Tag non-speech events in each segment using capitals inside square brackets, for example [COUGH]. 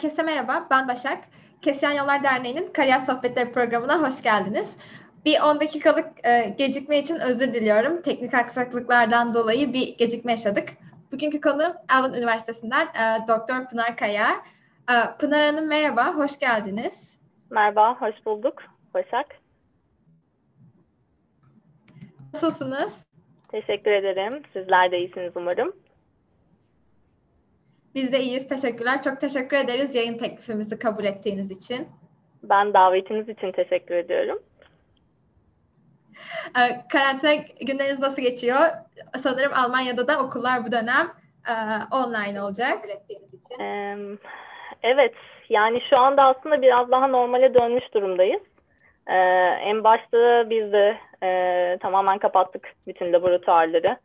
Herkese merhaba, ben Başak. Kesyan Yollar Derneği'nin Kariyer Sohbetleri programına hoş geldiniz. Bir 10 dakikalık e, gecikme için özür diliyorum. Teknik aksaklıklardan dolayı bir gecikme yaşadık. Bugünkü konuğum Allen Üniversitesi'nden e, Doktor Pınar Kaya. E, Pınar Hanım merhaba, hoş geldiniz. Merhaba, hoş bulduk. Başak. Nasılsınız? Teşekkür ederim. Sizler de iyisiniz umarım. Biz de iyiyiz. Teşekkürler. Çok teşekkür ederiz yayın teklifimizi kabul ettiğiniz için. Ben davetiniz için teşekkür ediyorum. Ee, karantina günleriniz nasıl geçiyor? Sanırım Almanya'da da okullar bu dönem e, online olacak. Evet, yani şu anda aslında biraz daha normale dönmüş durumdayız. Ee, en başta biz de e, tamamen kapattık bütün laboratuvarları.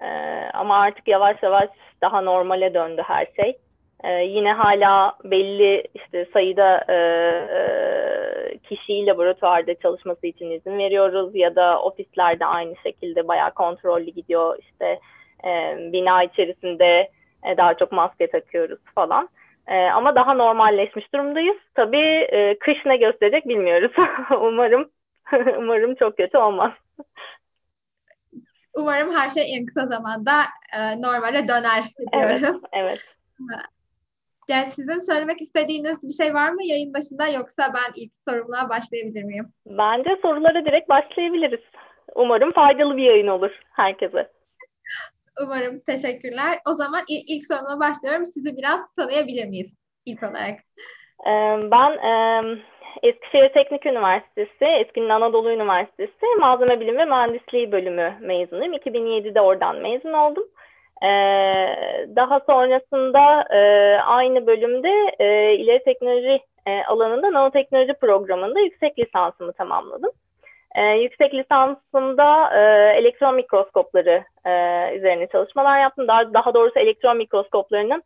Ee, ama artık yavaş yavaş daha normale döndü her şey. Ee, yine hala belli işte sayıda e, e, kişiyi laboratuvarda çalışması için izin veriyoruz ya da ofislerde aynı şekilde bayağı kontrollü gidiyor işte e, bina içerisinde e, daha çok maske takıyoruz falan. E, ama daha normalleşmiş durumdayız. Tabii e, kış ne gösterecek bilmiyoruz. [LAUGHS] umarım [LAUGHS] umarım çok kötü olmaz. Umarım her şey en kısa zamanda e, normale döner diyorum. Evet, evet. Yani sizin söylemek istediğiniz bir şey var mı yayın başında yoksa ben ilk sorumla başlayabilir miyim? Bence sorulara direkt başlayabiliriz. Umarım faydalı bir yayın olur herkese. Umarım. Teşekkürler. O zaman ilk, ilk sorumla başlıyorum. Sizi biraz tanıyabilir miyiz ilk olarak? Ben Eskişehir Teknik Üniversitesi, Eskinin Anadolu Üniversitesi Malzeme Bilimi ve Mühendisliği bölümü mezunuyum. 2007'de oradan mezun oldum. Daha sonrasında aynı bölümde ileri teknoloji alanında nanoteknoloji programında yüksek lisansımı tamamladım. yüksek lisansımda elektron mikroskopları üzerine çalışmalar yaptım. Daha, daha doğrusu elektron mikroskoplarının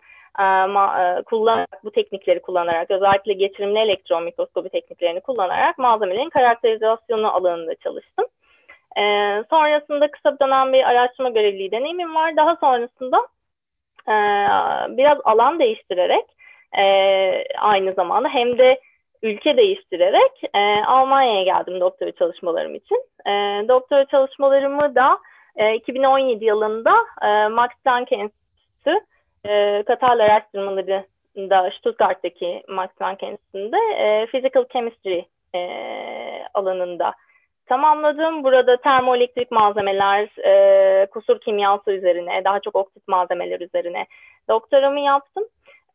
kullanarak bu teknikleri kullanarak özellikle geçirimli elektron mikroskobi tekniklerini kullanarak malzemelerin karakterizasyonu alanında çalıştım. E, sonrasında kısa bir dönem bir araştırma görevliliği deneyimim var. Daha sonrasında e, biraz alan değiştirerek e, aynı zamanda hem de ülke değiştirerek e, Almanya'ya geldim doktora çalışmalarım için. E, doktora çalışmalarımı da e, 2017 yılında e, Max Planck Enstitüsü e, Katarlı araştırmalarında Stuttgart'taki Max Planck Enstitüsü'nde e, Physical Chemistry e, alanında tamamladım. Burada termoelektrik malzemeler, e, kusur kimyası üzerine, daha çok oksit malzemeler üzerine doktoramı yaptım.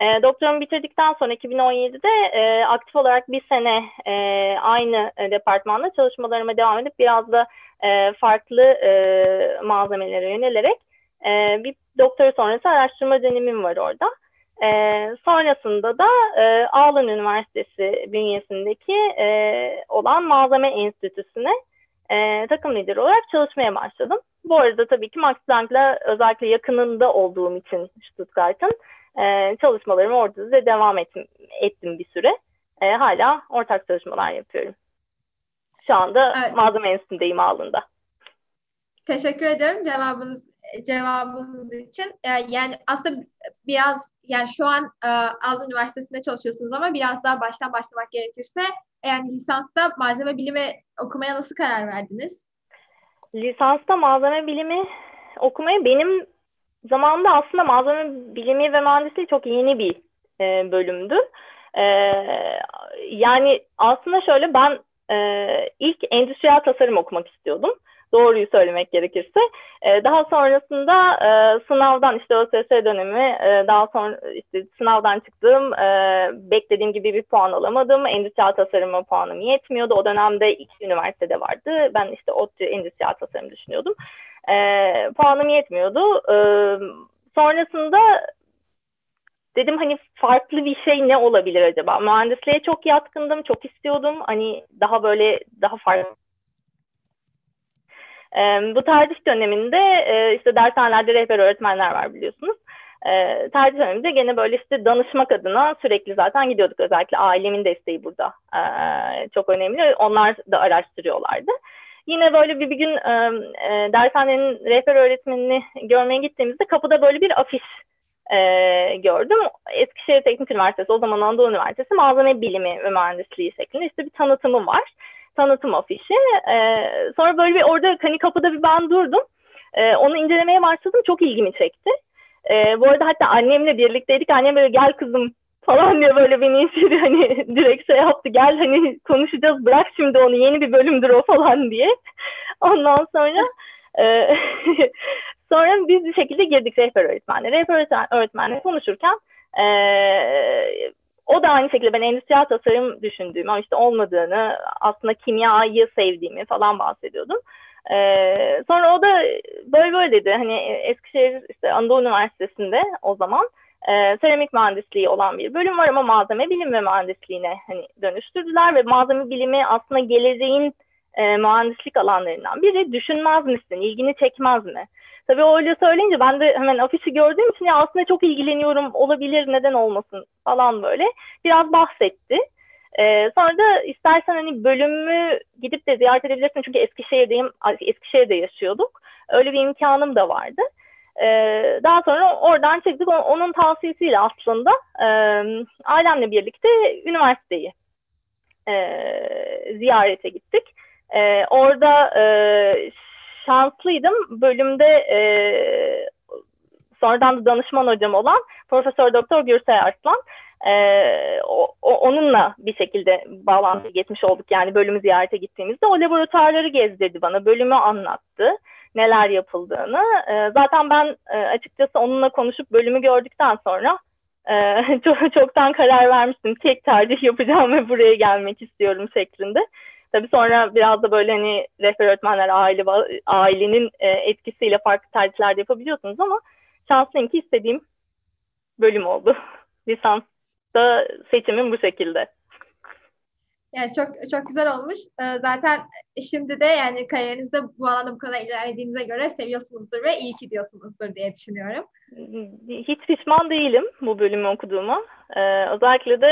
E, doktoramı bitirdikten sonra 2017'de e, aktif olarak bir sene e, aynı departmanda çalışmalarıma devam edip biraz da e, farklı e, malzemelere yönelerek e, bir doktora sonrası araştırma dönemim var orada. E, sonrasında da e, Ağlan Üniversitesi bünyesindeki e, olan Malzeme Enstitüsü'ne e, takım lideri olarak çalışmaya başladım. Bu arada tabii ki Max Planck'la özellikle yakınında olduğum için Stuttgart'ın e, çalışmalarımı orada da devam ettim, ettim bir süre. E, hala ortak çalışmalar yapıyorum. Şu anda evet. malzeme enstitüsündeyim Ağlan'da. Teşekkür ediyorum cevabınız cevabınız için. E, yani aslında biraz yani şu an e, Üniversitesi'nde çalışıyorsunuz ama biraz daha baştan başlamak gerekirse yani lisansta malzeme bilimi okumaya nasıl karar verdiniz? Lisansta malzeme bilimi okumaya benim zamanında aslında malzeme bilimi ve mühendisliği çok yeni bir e, bölümdü. E, yani aslında şöyle ben e, ilk endüstriyel tasarım okumak istiyordum doğruyu söylemek gerekirse. E, daha sonrasında e, sınavdan işte ÖSS dönemi e, daha sonra işte sınavdan çıktım. E, beklediğim gibi bir puan alamadım. Endüstriyel tasarıma puanım yetmiyordu. O dönemde iki üniversitede vardı. Ben işte ODTÜ endüstriyel tasarım düşünüyordum. E, puanım yetmiyordu. E, sonrasında dedim hani farklı bir şey ne olabilir acaba? Mühendisliğe çok yatkındım, çok istiyordum. Hani daha böyle daha farklı e, bu tercih döneminde e, işte dershanelerde rehber öğretmenler var biliyorsunuz. E, tercih döneminde gene böyle işte danışmak adına sürekli zaten gidiyorduk. Özellikle ailemin desteği burada e, çok önemli. Onlar da araştırıyorlardı. Yine böyle bir, bir gün e, e, dershanenin rehber öğretmenini görmeye gittiğimizde kapıda böyle bir afiş e, gördüm. Eskişehir Teknik Üniversitesi, o zaman Anadolu Üniversitesi Malzeme Bilimi ve Mühendisliği şeklinde işte bir tanıtımı var. Tanıtım afişi. E, sonra böyle bir orada hani kapıda bir ben durdum. E, onu incelemeye başladım. Çok ilgimi çekti. E, bu arada hatta annemle birlikteydik. Annem böyle gel kızım falan diye böyle beni içeri [LAUGHS] hani direkt şey yaptı. Gel hani konuşacağız bırak şimdi onu yeni bir bölümdür o falan diye. [LAUGHS] Ondan sonra e, [LAUGHS] sonra biz bir şekilde girdik rehber öğretmenle. Rehber öğretmenle konuşurken e, o da aynı şekilde ben endüstriyel tasarım düşündüğümü ama işte olmadığını aslında kimyayı sevdiğimi falan bahsediyordum. Ee, sonra o da böyle böyle dedi hani Eskişehir işte Anadolu Üniversitesi'nde o zaman e, seramik mühendisliği olan bir bölüm var ama malzeme bilim ve mühendisliğine hani dönüştürdüler ve malzeme bilimi aslında geleceğin e, mühendislik alanlarından biri. Düşünmez misin? İlgini çekmez mi? Tabii öyle söyleyince ben de hemen afişi gördüğüm için ya aslında çok ilgileniyorum olabilir neden olmasın falan böyle biraz bahsetti. Ee, sonra da istersen hani bölümü gidip de ziyaret edebilirsin çünkü Eskişehir'deyim, Eskişehir'de yaşıyorduk. Öyle bir imkanım da vardı. Ee, daha sonra oradan çıktık. Onun tavsiyesiyle aslında e, ailemle birlikte üniversiteyi e, ziyarete gittik. E, orada e, şanslıydım. Bölümde e, sonradan da danışman hocam olan Profesör Doktor Gürsel Arslan. Ee, o, o, onunla bir şekilde bağlantı geçmiş olduk yani bölümü ziyarete gittiğimizde o laboratuvarları gezdirdi bana bölümü anlattı neler yapıldığını. E, zaten ben e, açıkçası onunla konuşup bölümü gördükten sonra e, [LAUGHS] çok, çoktan karar vermiştim. Tek tercih yapacağım ve buraya gelmek istiyorum şeklinde. Tabii sonra biraz da böyle hani rehber öğretmenler aile ailenin e, etkisiyle farklı tercihler de yapabiliyorsunuz ama şanslıyım ki istediğim bölüm oldu. [LAUGHS] Lisansta seçimim bu şekilde. Yani çok çok güzel olmuş. Ee, zaten şimdi de yani kariyerinizde bu alanda bu kadar ilerlediğinize göre seviyorsunuzdur ve iyi ki diyorsunuzdur diye düşünüyorum. Hiç pişman değilim bu bölümü okuduğuma. Ee, özellikle de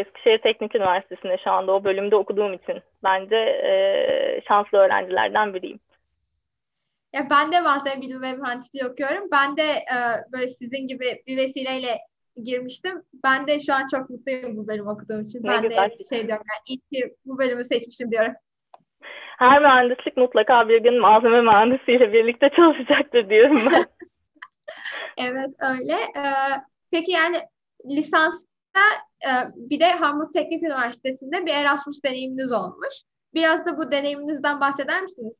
Eskişehir Teknik Üniversitesi'nde şu anda o bölümde okuduğum için bence e, şanslı öğrencilerden biriyim. Ya ben de malzeme bilimi ve mühendisliği okuyorum. Ben de e, böyle sizin gibi bir vesileyle girmiştim. Ben de şu an çok mutluyum bu bölüm okuduğum için. Ne ben güzel. de şey diyorum yani iyi ki bu bölümü seçmişim diyorum. Her mühendislik mutlaka bir gün malzeme mühendisiyle birlikte çalışacaktır diyorum ben. [LAUGHS] [LAUGHS] evet öyle. Ee, peki yani lisansta e, bir de Hamburg Teknik Üniversitesi'nde bir Erasmus deneyiminiz olmuş. Biraz da bu deneyiminizden bahseder misiniz?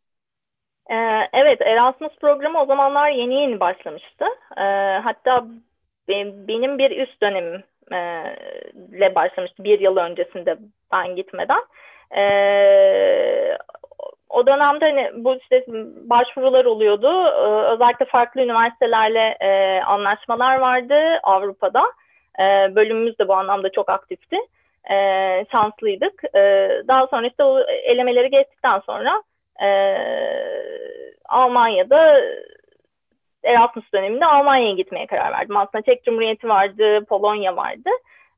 Ee, evet, Erasmus programı o zamanlar yeni yeni başlamıştı. Ee, hatta benim bir üst dönemimle e, başlamıştı bir yıl öncesinde ben gitmeden. E, o dönemde hani bu işte başvurular oluyordu. E, özellikle farklı üniversitelerle e, anlaşmalar vardı Avrupa'da. E, bölümümüz de bu anlamda çok aktifti. E, şanslıydık. E, daha sonra işte o elemeleri geçtikten sonra e, Almanya'da Erasmus döneminde Almanya'ya gitmeye karar verdim. Aslında Çek Cumhuriyeti vardı, Polonya vardı.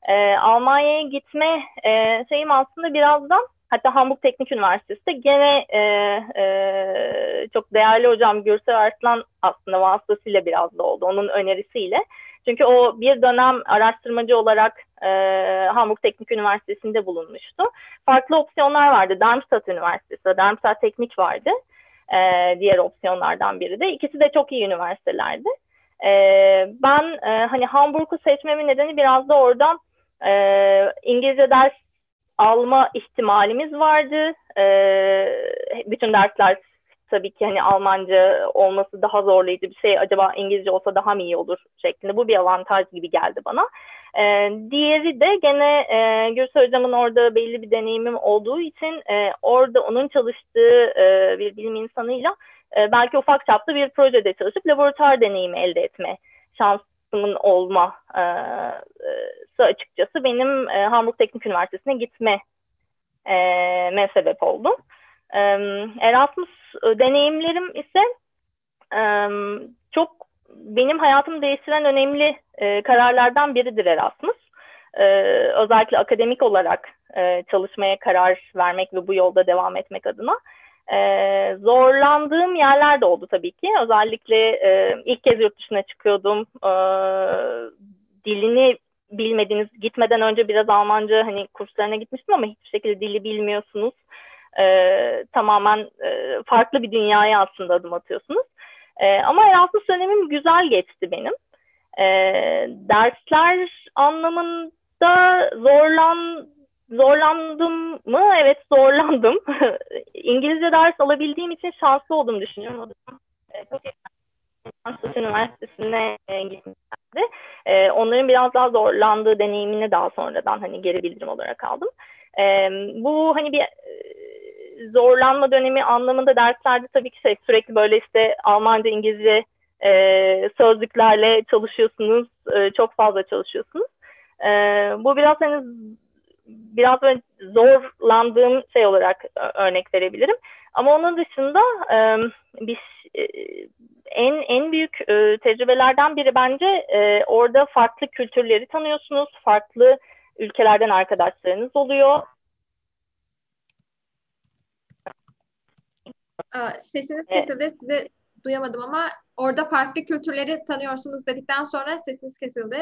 E, Almanya'ya gitme e, şeyim aslında birazdan hatta Hamburg Teknik Üniversitesi'de gene e, e, çok değerli hocam Gürsel Arslan aslında vasıtasıyla biraz da oldu. Onun önerisiyle. Çünkü o bir dönem araştırmacı olarak e, Hamburg Teknik Üniversitesi'nde bulunmuştu. Farklı opsiyonlar vardı. Darmstadt Üniversitesi, Darmstadt Teknik vardı e, diğer opsiyonlardan biri de. İkisi de çok iyi üniversitelerdi. E, ben e, hani Hamburg'u seçmemin nedeni biraz da oradan e, İngilizce ders alma ihtimalimiz vardı. E, bütün dersler tabii ki hani Almanca olması daha zorlayıcı bir şey. Acaba İngilizce olsa daha mı iyi olur şeklinde. Bu bir avantaj gibi geldi bana. E, diğeri de gene e, Gürsel Hocam'ın orada belli bir deneyimim olduğu için e, orada onun çalıştığı e, bir bilim insanıyla e, belki ufak çaplı bir projede çalışıp laboratuvar deneyimi elde etme şansımın olma e, açıkçası benim e, Hamburg Teknik Üniversitesi'ne gitme e, sebep oldu. E, Erasmus deneyimlerim ise e, çok benim hayatımı değiştiren önemli e, kararlardan biridir Erasmus. E, özellikle akademik olarak e, çalışmaya karar vermek ve bu yolda devam etmek adına. E, zorlandığım yerler de oldu tabii ki. Özellikle e, ilk kez yurt dışına çıkıyordum. E, dilini bilmediğiniz, gitmeden önce biraz Almanca hani kurslarına gitmiştim ama hiçbir şekilde dili bilmiyorsunuz. E, tamamen e, farklı bir dünyaya aslında adım atıyorsunuz. E, ama Erasmus dönemim güzel geçti benim. E, dersler anlamında zorlan zorlandım mı? Evet zorlandım. [LAUGHS] İngilizce ders alabildiğim için şanslı olduğumu düşünüyorum. Çok Kansas Üniversitesi'ne e, gitmişlerdi. E, onların biraz daha zorlandığı deneyimini daha sonradan hani geri bildirim olarak aldım. E, bu hani bir e, zorlanma dönemi anlamında derslerde tabii ki şey, sürekli böyle işte Almanca, İngilizce e, sözlüklerle çalışıyorsunuz, e, çok fazla çalışıyorsunuz. E, bu biraz hani biraz böyle zorlandığım şey olarak örnek verebilirim. Ama onun dışında e, biz e, en en büyük e, tecrübelerden biri bence e, orada farklı kültürleri tanıyorsunuz, farklı ülkelerden arkadaşlarınız oluyor. Sesiniz kesildi, sizi duyamadım ama orada farklı kültürleri tanıyorsunuz dedikten sonra sesiniz kesildi.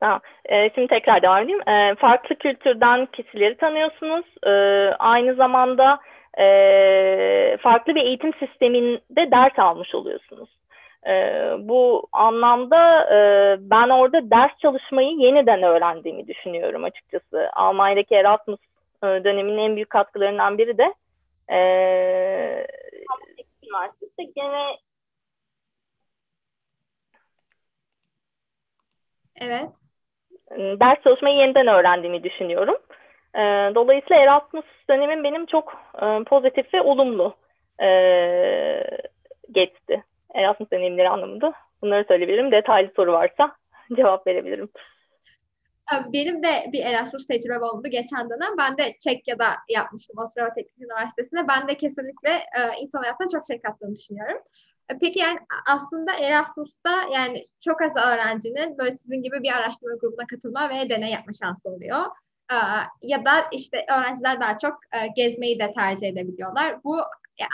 Tamam. E, şimdi tekrar devam edeyim. E, farklı kültürden kişileri tanıyorsunuz. E, aynı zamanda e, farklı bir eğitim sisteminde ders almış oluyorsunuz. E, bu anlamda e, ben orada ders çalışmayı yeniden öğrendiğimi düşünüyorum açıkçası. Almanya'daki Erasmus e, döneminin en büyük katkılarından biri de e, Üniversitesi gene Evet. Ders çalışmayı yeniden öğrendiğimi düşünüyorum. E, dolayısıyla Erasmus dönemim benim çok e, pozitif ve olumlu e, geçti. Erasmus deneyimleri anlamında. Bunları söyleyebilirim. Detaylı soru varsa [LAUGHS] cevap verebilirim. Benim de bir Erasmus tecrübem oldu geçen dönem. Ben de Çekya'da yapmıştım Ostrava Teknik Üniversitesi'nde. Ben de kesinlikle e, insan hayatına çok şey kattığını düşünüyorum. E, peki yani aslında Erasmus'ta yani çok az öğrencinin böyle sizin gibi bir araştırma grubuna katılma ve deney yapma şansı oluyor. Ee, ya da işte öğrenciler daha çok e, gezmeyi de tercih edebiliyorlar. Bu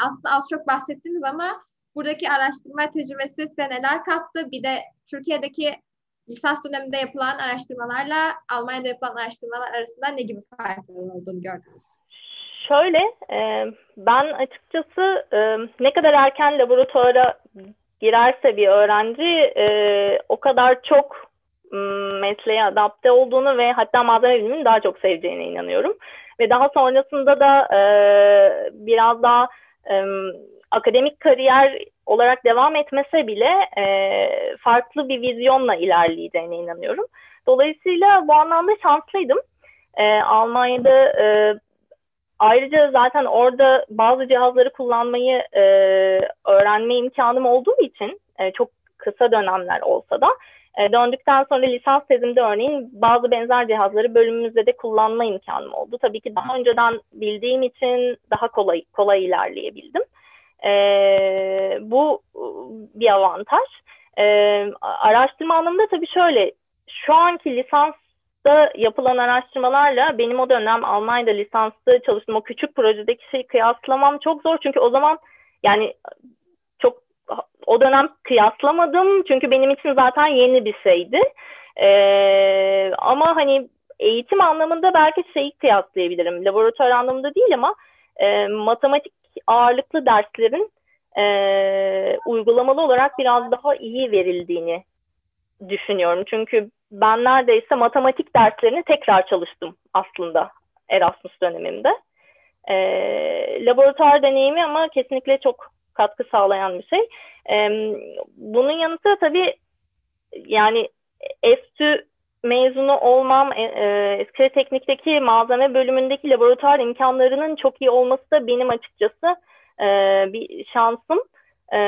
aslında az çok bahsettiniz ama buradaki araştırma tecrübesi size neler kattı? Bir de Türkiye'deki lisans döneminde yapılan araştırmalarla Almanya'da yapılan araştırmalar arasında ne gibi farklar olduğunu gördünüz? Şöyle, e, ben açıkçası e, ne kadar erken laboratuvara girerse bir öğrenci o kadar çok mesleğe adapte olduğunu ve hatta malzeme bilimini daha çok seveceğine inanıyorum. Ve daha sonrasında da e, biraz daha e, akademik kariyer olarak devam etmese bile e, farklı bir vizyonla ilerleyeceğine inanıyorum. Dolayısıyla bu anlamda şanslıydım. E, Almanya'da e, ayrıca zaten orada bazı cihazları kullanmayı e, öğrenme imkanım olduğu için e, çok kısa dönemler olsa da e, döndükten sonra lisans tezimde örneğin bazı benzer cihazları bölümümüzde de kullanma imkanım oldu. Tabii ki daha önceden bildiğim için daha kolay kolay ilerleyebildim. E, bu bir avantaj. E, araştırma anlamında tabii şöyle, şu anki lisansta yapılan araştırmalarla benim o dönem Almanya'da lisansta çalıştığım o küçük projedeki şeyi kıyaslamam çok zor. Çünkü o zaman yani o dönem kıyaslamadım çünkü benim için zaten yeni bir şeydi. Ee, ama hani eğitim anlamında belki şeyi kıyaslayabilirim. Laboratuvar anlamında değil ama e, matematik ağırlıklı derslerin e, uygulamalı olarak biraz daha iyi verildiğini düşünüyorum. Çünkü ben neredeyse matematik derslerini tekrar çalıştım aslında Erasmus dönemimde. E, laboratuvar deneyimi ama kesinlikle çok katkı sağlayan bir şey. E, bunun yanı sıra tabii yani ESTÜ mezunu olmam, e, e, Teknik'teki malzeme bölümündeki laboratuvar imkanlarının çok iyi olması da benim açıkçası e, bir şansım. E,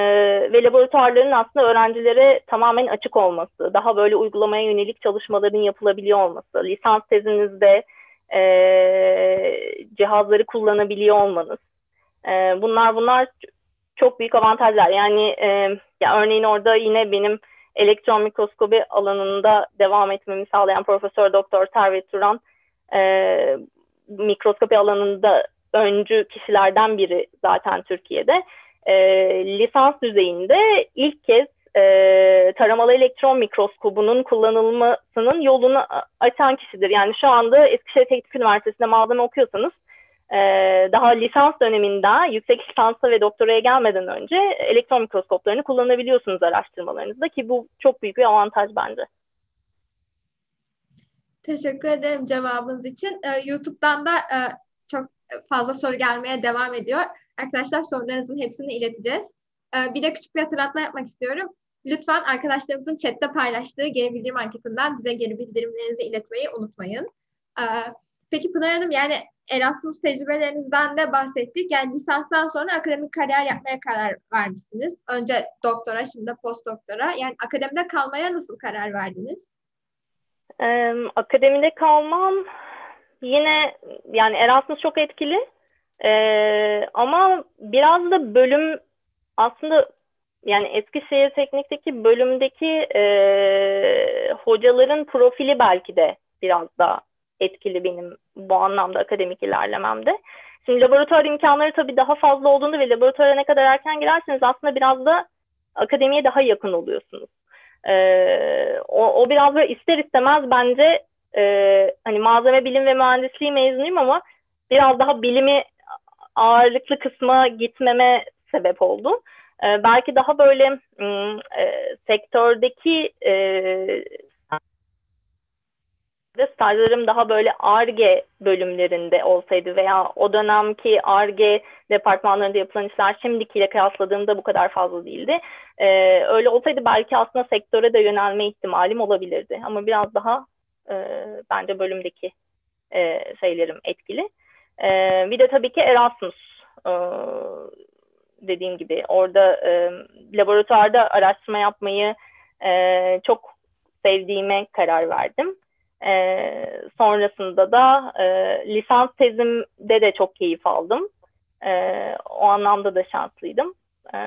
ve laboratuvarların aslında öğrencilere tamamen açık olması, daha böyle uygulamaya yönelik çalışmaların yapılabiliyor olması, lisans tezinizde cihazları kullanabiliyor olmanız. Bunlar bunlar çok büyük avantajlar. Yani ya örneğin orada yine benim elektron mikroskobi alanında devam etmemi sağlayan Profesör Doktor Servet Turan e, mikroskopi alanında öncü kişilerden biri zaten Türkiye'de. E, lisans düzeyinde ilk kez e, taramalı elektron mikroskobunun kullanılmasının yolunu açan kişidir. Yani şu anda Eskişehir Teknik Üniversitesi'nde malzeme okuyorsanız e, daha lisans döneminde yüksek lisansa ve doktoraya gelmeden önce elektron mikroskoplarını kullanabiliyorsunuz araştırmalarınızda ki bu çok büyük bir avantaj bence. Teşekkür ederim cevabınız için. Ee, YouTube'dan da e, çok fazla soru gelmeye devam ediyor. Arkadaşlar sorularınızın hepsini ileteceğiz. Ee, bir de küçük bir hatırlatma yapmak istiyorum. Lütfen arkadaşlarımızın chatte paylaştığı geri bildirim anketinden bize geri bildirimlerinizi iletmeyi unutmayın. Ee, peki Pınar Hanım yani Erasmus tecrübelerinizden de bahsettik. Yani lisanstan sonra akademik kariyer yapmaya karar vermişsiniz. Önce doktora, şimdi post doktora. Yani akademide kalmaya nasıl karar verdiniz? Ee, akademide kalmam yine yani Erasmus çok etkili. Ee, ama biraz da bölüm aslında yani Eskişehir Teknik'teki bölümdeki e, hocaların profili belki de biraz da etkili benim bu anlamda akademik ilerlememde. Şimdi laboratuvar imkanları tabii daha fazla olduğunda ve laboratuvara ne kadar erken girerseniz aslında biraz da akademiye daha yakın oluyorsunuz. Ee, o, o biraz böyle ister istemez bence e, hani malzeme bilim ve mühendisliği mezunuyum ama biraz daha bilimi ağırlıklı kısma gitmeme sebep oldu. Ee, belki daha böyle e, sektördeki e, stajlarım daha böyle ARGE bölümlerinde olsaydı veya o dönemki ARGE departmanlarında yapılan işler şimdikiyle kıyasladığımda bu kadar fazla değildi. Ee, öyle olsaydı belki aslında sektöre de yönelme ihtimalim olabilirdi. Ama biraz daha e, bence bölümdeki e, şeylerim etkili. E, bir de tabii ki Erasmus e, dediğim gibi orada e, laboratuvarda araştırma yapmayı e, çok sevdiğime karar verdim. E, sonrasında da e, lisans tezimde de çok keyif aldım. E, o anlamda da şanslıydım. E,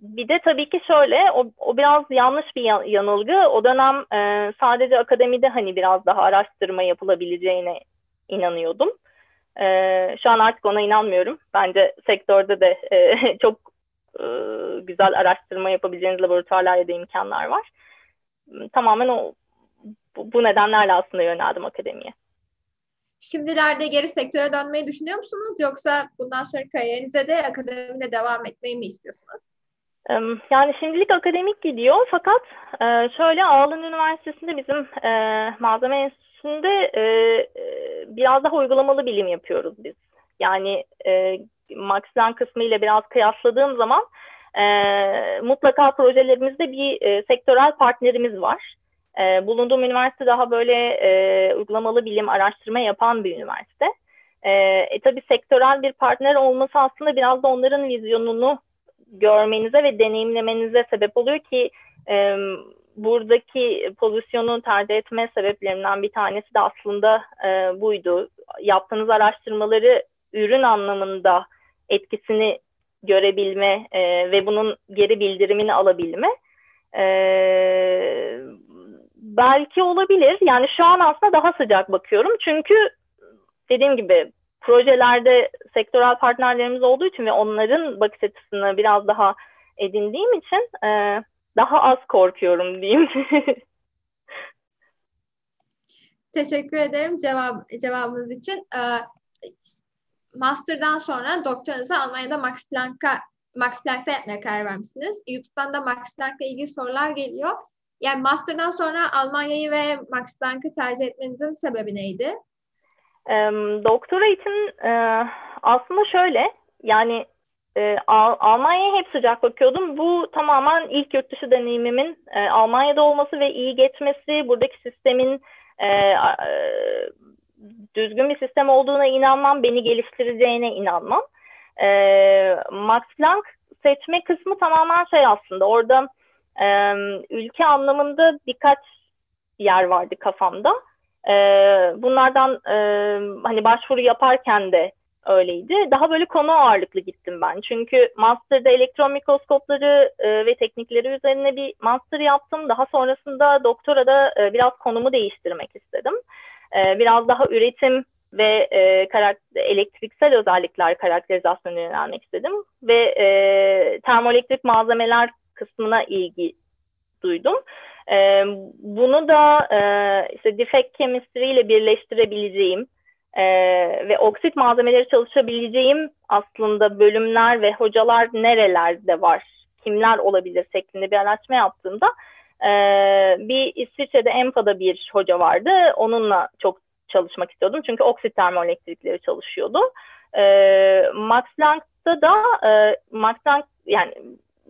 bir de tabii ki şöyle, o, o biraz yanlış bir yanılgı. O dönem e, sadece akademide hani biraz daha araştırma yapılabileceğine inanıyordum. E, şu an artık ona inanmıyorum. Bence sektörde de e, [LAUGHS] çok e, güzel araştırma yapabileceğiniz laboratuvarlar ya da imkanlar var. Tamamen o bu, bu nedenlerle aslında yöneldim akademiye. Şimdilerde geri sektöre dönmeyi düşünüyor musunuz? Yoksa bundan sonra kariyerinize de akademide devam etmeyi mi istiyorsunuz? Yani şimdilik akademik gidiyor fakat e, şöyle Ağlan Üniversitesi'nde bizim e, malzeme enstitüsünde e, biraz daha uygulamalı bilim yapıyoruz biz. Yani Max Planck kısmı ile biraz kıyasladığım zaman mutlaka projelerimizde bir sektörel partnerimiz var. E, bulunduğum üniversite daha böyle e, uygulamalı bilim araştırma yapan bir üniversite. E, e, tabii sektörel bir partner olması aslında biraz da onların vizyonunu görmenize ve deneyimlemenize sebep oluyor ki e, buradaki pozisyonu tercih etme sebeplerinden bir tanesi de aslında e, buydu. Yaptığınız araştırmaları ürün anlamında etkisini görebilme e, ve bunun geri bildirimini alabilme. E, belki olabilir. Yani şu an aslında daha sıcak bakıyorum. Çünkü dediğim gibi projelerde sektörel partnerlerimiz olduğu için ve onların bakış açısını biraz daha edindiğim için e, daha az korkuyorum diyeyim. [LAUGHS] Teşekkür ederim cevap cevabınız için. Ee, master'dan sonra doktoranızı Almanya'da Max Planck'a Max Planck'ta yapmaya karar vermişsiniz. YouTube'dan da Max Planck'la ilgili sorular geliyor. Yani master'dan sonra Almanya'yı ve Max Planck'ı tercih etmenizin sebebi neydi? E, doktora için e, aslında şöyle yani e, Al Almanya'ya hep sıcak bakıyordum. Bu tamamen ilk yurt dışı deneyimimin e, Almanya'da olması ve iyi geçmesi, buradaki sistemin e, e, düzgün bir sistem olduğuna inanmam, beni geliştireceğine inanmam. E, Max Planck seçme kısmı tamamen şey aslında orada e, ülke anlamında birkaç yer vardı kafamda. E, bunlardan e, hani başvuru yaparken de öyleydi. Daha böyle konu ağırlıklı gittim ben. Çünkü master'da elektron mikroskopları e, ve teknikleri üzerine bir master yaptım. Daha sonrasında doktora da e, biraz konumu değiştirmek istedim. E, biraz daha üretim ve e, karakter, elektriksel özellikler karakterizasyonuna yönelmek istedim ve e, termoelektrik malzemeler kısmına ilgi duydum. E, bunu da e, işte defect chemistry ile birleştirebileceğim e, ve oksit malzemeleri çalışabileceğim aslında bölümler ve hocalar nerelerde var, kimler olabilir şeklinde bir araştırma yaptığımda e, bir İsviçre'de EMFA'da bir hoca vardı. Onunla çok çalışmak istiyordum. Çünkü oksit termoelektrikleri çalışıyordu. E, Max Planck'ta da e, Max Planck yani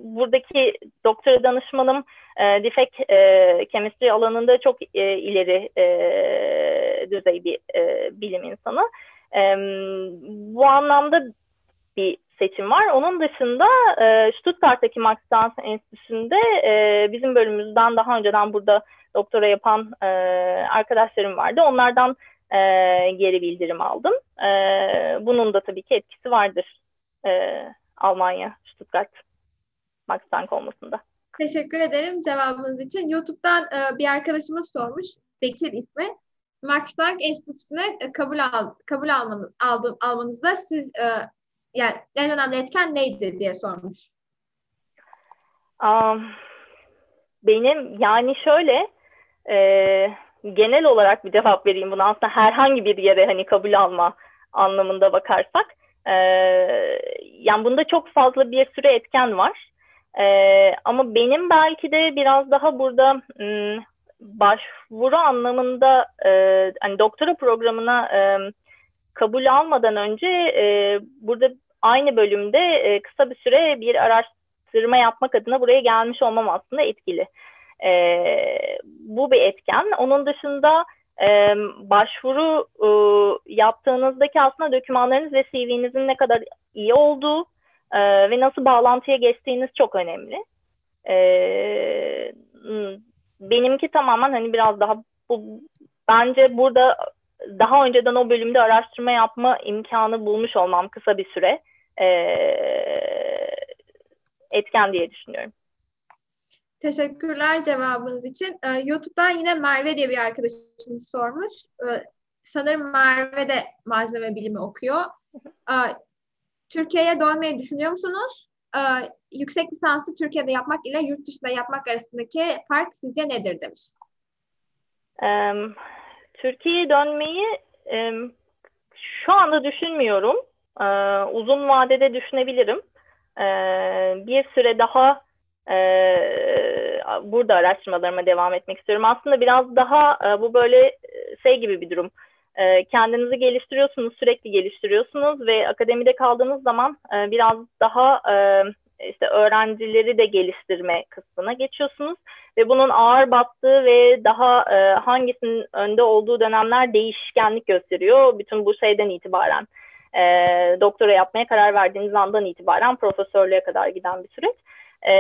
buradaki doktora danışmanım e, difek e, kemistri alanında çok e, ileri e, düzey bir e, bilim insanı. E, bu anlamda bir seçim var. Onun dışında e, Stuttgart'taki Max Planck Enstitüsü'nde e, bizim bölümümüzden daha önceden burada doktora yapan e, arkadaşlarım vardı. Onlardan e, geri bildirim aldım. E, bunun da tabii ki etkisi vardır e, Almanya, Stuttgart Max Planck olmasında. Teşekkür ederim cevabınız için. YouTube'dan e, bir arkadaşımız sormuş, Bekir ismi. Max Planck Enstitüsü'ne e, kabul al, kabul almanız, aldım, almanızda siz e, yani en önemli etken neydi diye sormuş. Um, benim yani şöyle e, genel olarak bir cevap vereyim buna aslında herhangi bir yere hani kabul alma anlamında bakarsak e, yani bunda çok fazla bir sürü etken var e, ama benim belki de biraz daha burada m, başvuru anlamında e, hani doktora programına e, kabul almadan önce e, burada aynı bölümde e, kısa bir süre bir araştırma yapmak adına buraya gelmiş olmam aslında etkili. E, bu bir etken. Onun dışında e, başvuru e, yaptığınızdaki aslında dokümanlarınız ve CV'nizin ne kadar iyi olduğu e, ve nasıl bağlantıya geçtiğiniz çok önemli. E, benimki tamamen hani biraz daha bu bence burada daha önceden o bölümde araştırma yapma imkanı bulmuş olmam kısa bir süre e, etken diye düşünüyorum. Teşekkürler cevabınız için. Ee, YouTube'dan yine Merve diye bir arkadaşımız sormuş. Ee, sanırım Merve de malzeme bilimi okuyor. Ee, Türkiye'ye dönmeyi düşünüyor musunuz? Ee, yüksek lisansı Türkiye'de yapmak ile yurt dışında yapmak arasındaki fark sizce nedir demiş. Um, Türkiye'ye dönmeyi um, şu anda düşünmüyorum. Uh, uzun vadede düşünebilirim. Uh, bir süre daha uh, burada araştırmalarıma devam etmek istiyorum. Aslında biraz daha uh, bu böyle şey gibi bir durum. E, kendinizi geliştiriyorsunuz, sürekli geliştiriyorsunuz ve akademide kaldığınız zaman e, biraz daha e, işte öğrencileri de geliştirme kısmına geçiyorsunuz ve bunun ağır bastığı ve daha e, hangisinin önde olduğu dönemler değişkenlik gösteriyor. Bütün bu şeyden itibaren e, doktora yapmaya karar verdiğiniz andan itibaren profesörlüğe kadar giden bir süreç. E,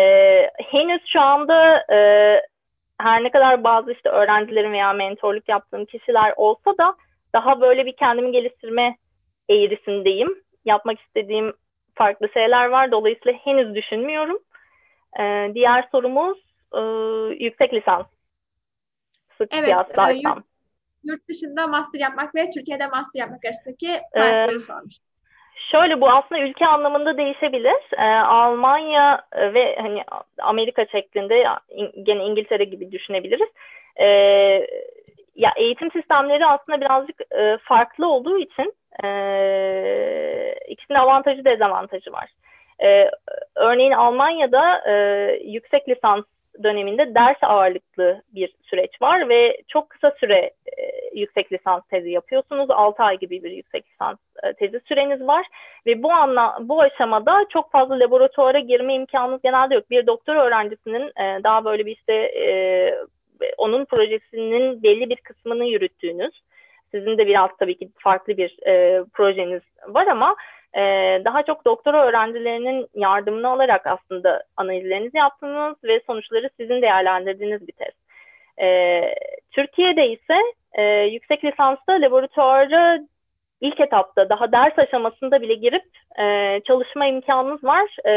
henüz şu anda e, her ne kadar bazı işte öğrencilerin veya mentorluk yaptığım kişiler olsa da daha böyle bir kendimi geliştirme eğrisindeyim. Yapmak istediğim farklı şeyler var. Dolayısıyla henüz düşünmüyorum. Ee, diğer sorumuz e, yüksek lisans. Sık evet, e, yurt, yurt dışında master yapmak ve Türkiye'de master yapmak arasındaki farkları ee, sormuş. Şöyle bu aslında ülke anlamında değişebilir. Ee, Almanya ve hani Amerika şeklinde gene İngiltere gibi düşünebiliriz. Ee, ya eğitim sistemleri aslında birazcık e, farklı olduğu için e, ikisinin avantajı dezavantajı var. E, örneğin Almanya'da e, yüksek lisans döneminde ders ağırlıklı bir süreç var ve çok kısa süre e, yüksek lisans tezi yapıyorsunuz. 6 ay gibi bir yüksek lisans e, tezi süreniz var ve bu anla bu aşamada çok fazla laboratuvara girme imkanınız genelde yok. Bir doktor öğrencisinin e, daha böyle bir işte e, onun projesinin belli bir kısmını yürüttüğünüz, sizin de biraz tabii ki farklı bir e, projeniz var ama e, daha çok doktora öğrencilerinin yardımını alarak aslında analizlerinizi yaptığınız ve sonuçları sizin değerlendirdiğiniz bir test. E, Türkiye'de ise e, yüksek lisansta laboratuvara ilk etapta daha ders aşamasında bile girip e, çalışma imkanınız var. E,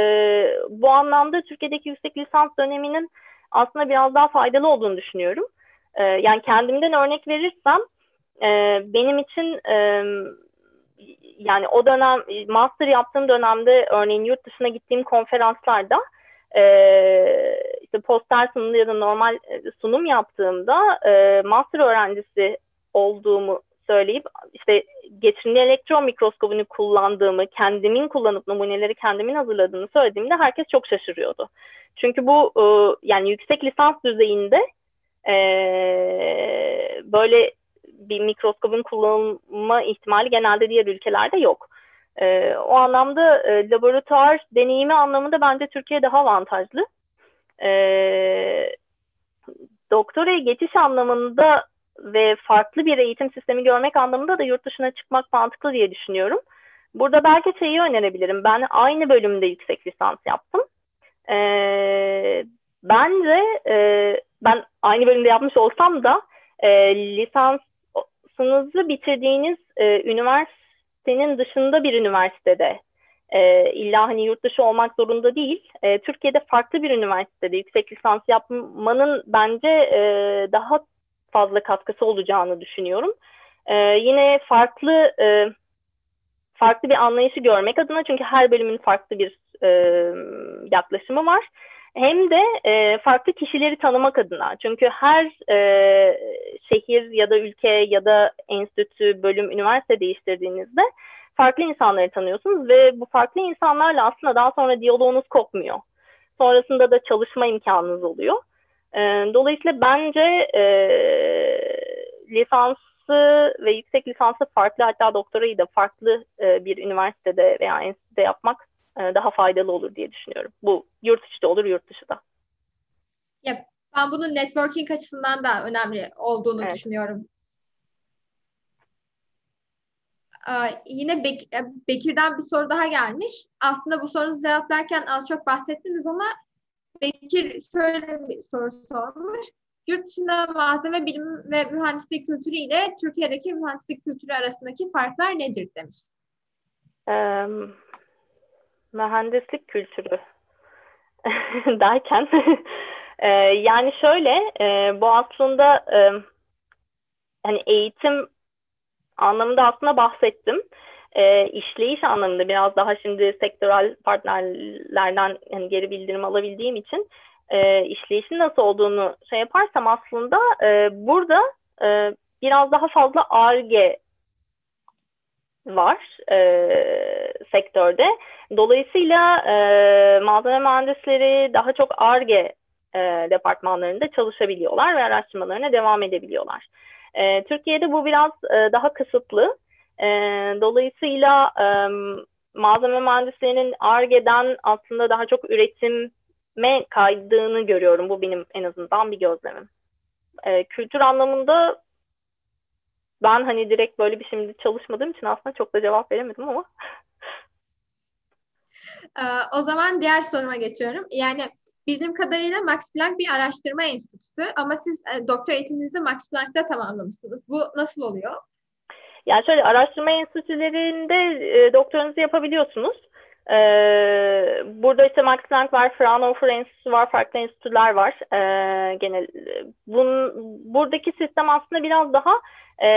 bu anlamda Türkiye'deki yüksek lisans döneminin aslında biraz daha faydalı olduğunu düşünüyorum. E, yani kendimden örnek verirsem e, benim için e, yani o dönem master yaptığım dönemde örneğin yurt dışına gittiğim konferanslarda e, işte poster sunumda ya da normal sunum yaptığımda e, master öğrencisi olduğumu söyleyip işte geçimli elektron mikroskobunu kullandığımı, kendimin kullanıp numuneleri kendimin hazırladığını söylediğimde herkes çok şaşırıyordu. Çünkü bu e, yani yüksek lisans düzeyinde e, böyle bir mikroskobun kullanılma ihtimali genelde diğer ülkelerde yok. E, o anlamda e, laboratuvar deneyimi anlamında bence Türkiye daha avantajlı. E, doktoraya geçiş anlamında ve farklı bir eğitim sistemi görmek anlamında da yurt dışına çıkmak mantıklı diye düşünüyorum. Burada belki şeyi önerebilirim. Ben aynı bölümde yüksek lisans yaptım. Ee, bence e, ben aynı bölümde yapmış olsam da e, lisansınızı bitirdiğiniz e, üniversitenin dışında bir üniversitede e, illa hani yurt dışı olmak zorunda değil. E, Türkiye'de farklı bir üniversitede yüksek lisans yapmanın bence e, daha fazla katkısı olacağını düşünüyorum. E, yine farklı e, farklı bir anlayışı görmek adına çünkü her bölümün farklı bir e, yaklaşımı var. Hem de e, farklı kişileri tanımak adına. Çünkü her e, şehir ya da ülke ya da enstitü, bölüm, üniversite değiştirdiğinizde farklı insanları tanıyorsunuz ve bu farklı insanlarla aslında daha sonra diyaloğunuz kopmuyor. Sonrasında da çalışma imkanınız oluyor. E, dolayısıyla bence e, lisansı ve yüksek lisansı farklı hatta doktorayı da farklı e, bir üniversitede veya enstitüde yapmak e, daha faydalı olur diye düşünüyorum. Bu yurt içi de olur, yurt dışı da. Ya, ben bunun networking açısından da önemli olduğunu evet. düşünüyorum. Ee, yine Bek e, Bekir'den bir soru daha gelmiş. Aslında bu sorunuzu cevaplarken az çok bahsettiniz ama Bekir şöyle bir soru sormuş. Yurt dışında malzeme bilimi ve mühendislik kültürü ile Türkiye'deki mühendislik kültürü arasındaki farklar nedir demiş. Um, mühendislik kültürü [LAUGHS] derken e, yani şöyle e, bu aslında e, hani eğitim anlamında aslında bahsettim. İşleyiş anlamında biraz daha şimdi sektörel partnerlerden yani geri bildirim alabildiğim için e, işleyişin nasıl olduğunu şey yaparsam aslında e, burada e, biraz daha fazla ARGE var e, sektörde. Dolayısıyla e, malzeme mühendisleri daha çok ARGE e, departmanlarında çalışabiliyorlar ve araştırmalarına devam edebiliyorlar. E, Türkiye'de bu biraz e, daha kısıtlı. E, dolayısıyla e, malzeme mühendislerinin ARGE'den aslında daha çok üretime kaydığını görüyorum. Bu benim en azından bir gözlemim. E, kültür anlamında ben hani direkt böyle bir şimdi çalışmadığım için aslında çok da cevap veremedim ama. [LAUGHS] O zaman diğer soruma geçiyorum. Yani bizim kadarıyla Max Planck bir araştırma enstitüsü ama siz e, doktor eğitiminizi Max Planck'ta tamamlamışsınız. Bu nasıl oluyor? Yani şöyle araştırma enstitülerinde e, doktoranızı yapabiliyorsunuz. E, burada işte Max Planck var, Fraunhofer Enstitüsü var, farklı enstitüler var. E, genel bun, buradaki sistem aslında biraz daha e,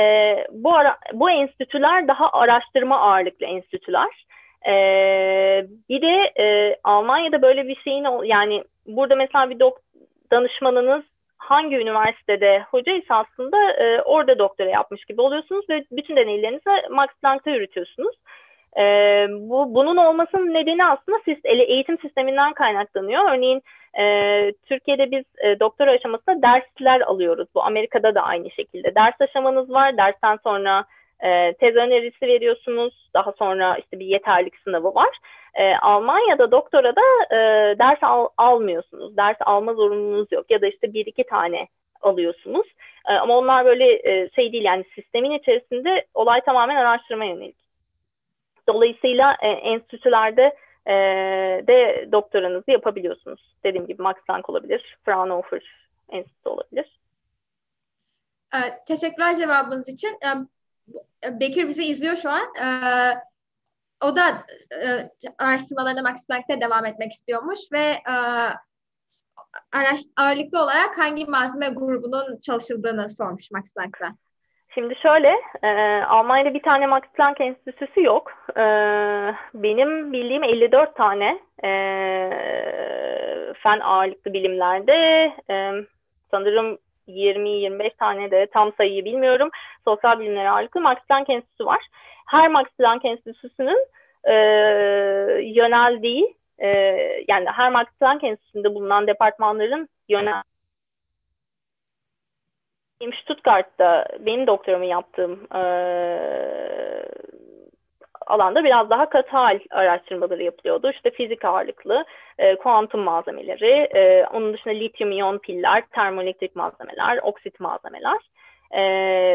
bu ara, bu enstitüler daha araştırma ağırlıklı enstitüler. E, bir de e, Almanya'da böyle bir şeyin yani burada mesela bir dok danışmanınız hangi üniversitede hoca ise aslında e, orada doktora yapmış gibi oluyorsunuz ve bütün deneylerinizi Max Planck'ta yürütüyorsunuz. E, bu bunun olmasının nedeni aslında siz, eğitim sisteminden kaynaklanıyor. Örneğin e, Türkiye'de biz e, doktora aşamasında dersler alıyoruz. Bu Amerika'da da aynı şekilde. Ders aşamanız var. Dersten sonra e, tez önerisi veriyorsunuz. Daha sonra işte bir yeterlik sınavı var. E, Almanya'da doktora da e, ders al, almıyorsunuz. Ders alma zorunluluğunuz yok. Ya da işte bir iki tane alıyorsunuz. E, ama onlar böyle e, şey değil yani sistemin içerisinde olay tamamen araştırma yönelik. Dolayısıyla e, enstitülerde e, de doktoranızı yapabiliyorsunuz. Dediğim gibi Max Planck olabilir, Fraunhofer Enstitüsü olabilir. Teşekkürler cevabınız için. Bekir bizi izliyor şu an. Ee, o da e, araştırmalarına Max Planck'te devam etmek istiyormuş ve e, araş, ağırlıklı olarak hangi malzeme grubunun çalışıldığını sormuş Max Planck'ta. Şimdi şöyle, e, Almanya'da bir tane Max Planck Enstitüsü yok. E, benim bildiğim 54 tane e, fen ağırlıklı bilimlerde, e, sanırım 20-25 tane de tam sayıyı bilmiyorum, sosyal bilimler ağırlıklı Max Planck Enstitüsü var. Her Max Planck Enstitüsü'nün e, yöneldiği, e, yani her Max Planck Enstitüsü'nde bulunan departmanların yönel Stuttgart'ta benim doktorumu yaptığım e, alanda biraz daha katı hal araştırmaları yapılıyordu. İşte fizik ağırlıklı, e, kuantum malzemeleri, e, onun dışında lityum iyon piller, termoelektrik malzemeler, oksit malzemeler. E,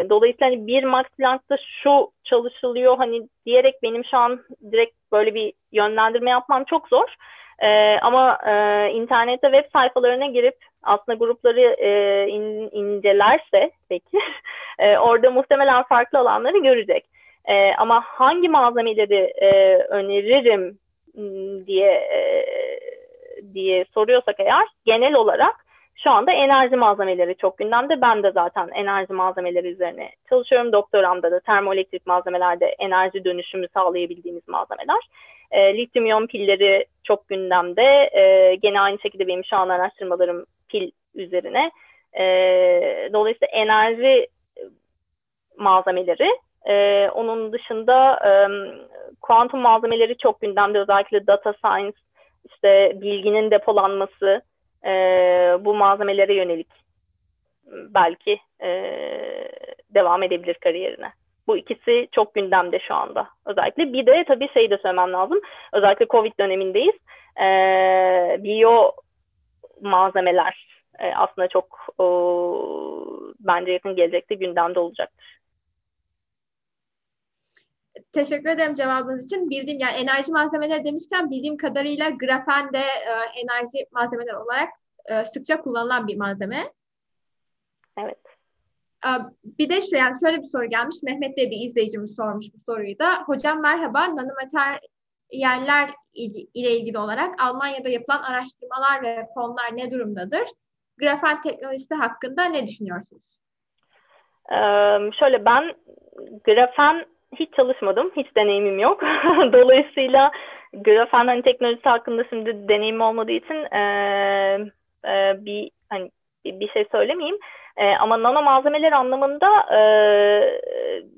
dolayısıyla hani bir Max Planck'ta şu çalışılıyor hani diyerek benim şu an direkt böyle bir yönlendirme yapmam çok zor. E, ama e, internette web sayfalarına girip aslında grupları e, in, incelerse peki [LAUGHS] e, orada muhtemelen farklı alanları görecek. E, ama hangi malzemeleri e, öneririm diye e, diye soruyorsak eğer genel olarak şu anda enerji malzemeleri çok gündemde. Ben de zaten enerji malzemeleri üzerine çalışıyorum. Doktoramda da termoelektrik malzemelerde enerji dönüşümü sağlayabildiğimiz malzemeler. E, lityum iyon pilleri çok gündemde. E, gene aynı şekilde benim şu an araştırmalarım pil üzerine. E, dolayısıyla enerji malzemeleri. E, onun dışında e, kuantum malzemeleri çok gündemde. Özellikle data science, işte bilginin depolanması, e, bu malzemelere yönelik belki e, devam edebilir kariyerine. Bu ikisi çok gündemde şu anda özellikle. Bir de tabii şey de söylemem lazım. Özellikle Covid dönemindeyiz. E, biyo malzemeler e, aslında çok e, bence yakın gelecekte gündemde olacaktır. Teşekkür ederim cevabınız için. Bildiğim yani enerji malzemeleri demişken bildiğim kadarıyla grafen de e, enerji malzemeler olarak e, sıkça kullanılan bir malzeme. Evet. E, bir de şu yani şöyle bir soru gelmiş. Mehmet diye bir izleyicimiz sormuş bu soruyu da. Hocam merhaba. Nanomateryaller ile ilgili olarak Almanya'da yapılan araştırmalar ve fonlar ne durumdadır? Grafen teknolojisi hakkında ne düşünüyorsunuz? Ee, şöyle ben grafen hiç çalışmadım. Hiç deneyimim yok. [LAUGHS] Dolayısıyla grafen hani teknolojisi hakkında şimdi deneyim olmadığı için e, e, bir hani bir şey söylemeyeyim. E, ama nano malzemeler anlamında e,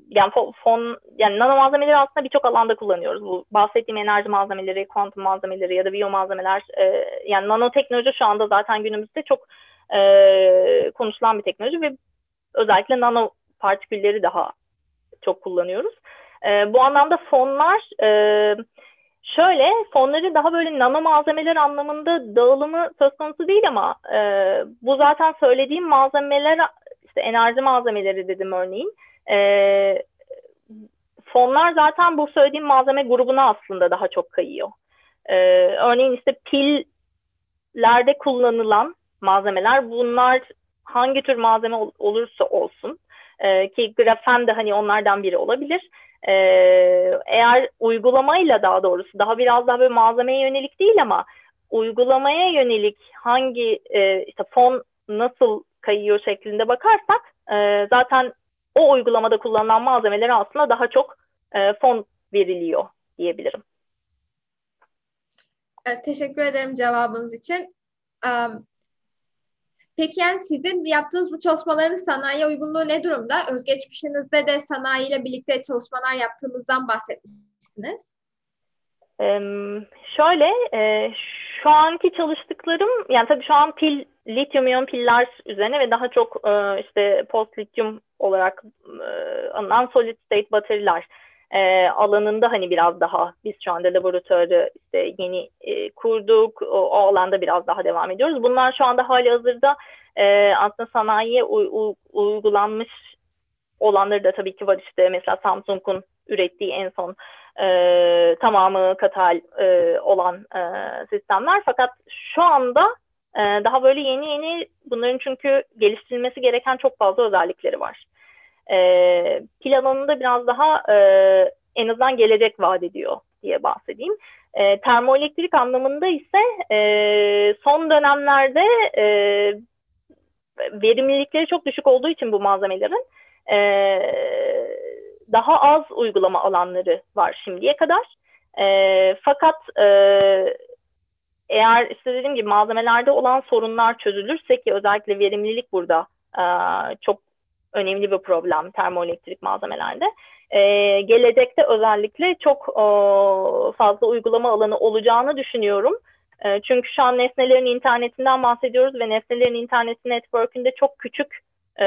yani fon yani nano malzemeleri aslında birçok alanda kullanıyoruz. Bu bahsettiğim enerji malzemeleri, kuantum malzemeleri ya da biyo malzemeler e, yani nanoteknoloji şu anda zaten günümüzde çok e, konuşulan bir teknoloji ve özellikle nano partikülleri daha çok kullanıyoruz. E, bu anlamda fonlar e, şöyle fonları daha böyle nano malzemeler anlamında dağılımı söz konusu değil ama e, bu zaten söylediğim malzemeler işte enerji malzemeleri dedim örneğin. E, fonlar zaten bu söylediğim malzeme grubuna aslında daha çok kayıyor. E, örneğin işte pillerde kullanılan malzemeler bunlar hangi tür malzeme ol, olursa olsun e, ki grafen de hani onlardan biri olabilir. E, eğer uygulamayla daha doğrusu daha biraz daha böyle malzemeye yönelik değil ama uygulamaya yönelik hangi e, işte fon nasıl kayıyor şeklinde bakarsak e, zaten o uygulamada kullanılan malzemelere aslında daha çok e, fon veriliyor diyebilirim. Teşekkür ederim cevabınız için. Peki yani sizin yaptığınız bu çalışmaların sanayiye uygunluğu ne durumda? Özgeçmişinizde de sanayiyle birlikte çalışmalar yaptığınızdan bahsetmiştiniz. Ee, şöyle, e, şu anki çalıştıklarım, yani tabii şu an pil, lityum iyon piller üzerine ve daha çok e, işte post lityum olarak e, anılan solid state bataryalar e, alanında hani biraz daha biz şu anda laboratuvarı işte yeni e, kurduk. O, o alanda biraz daha devam ediyoruz. Bunlar şu anda hali hazırda e, aslında sanayiye u, u, uygulanmış olanları da tabii ki var işte mesela Samsung'un ürettiği en son e, tamamı katal e, olan e, sistemler fakat şu anda e, daha böyle yeni yeni bunların çünkü geliştirilmesi gereken çok fazla özellikleri var e, pil alanında biraz daha e, en azından gelecek vaat ediyor diye bahsedeyim. E, termoelektrik anlamında ise e, son dönemlerde e, verimlilikleri çok düşük olduğu için bu malzemelerin e, daha az uygulama alanları var şimdiye kadar. E, fakat e, eğer işte dediğim gibi malzemelerde olan sorunlar çözülürse ki özellikle verimlilik burada e, çok önemli bir problem termoelektrik malzemelerde. E, gelecekte özellikle çok e, fazla uygulama alanı olacağını düşünüyorum. E, çünkü şu an nesnelerin internetinden bahsediyoruz ve nesnelerin interneti network'ünde çok küçük e,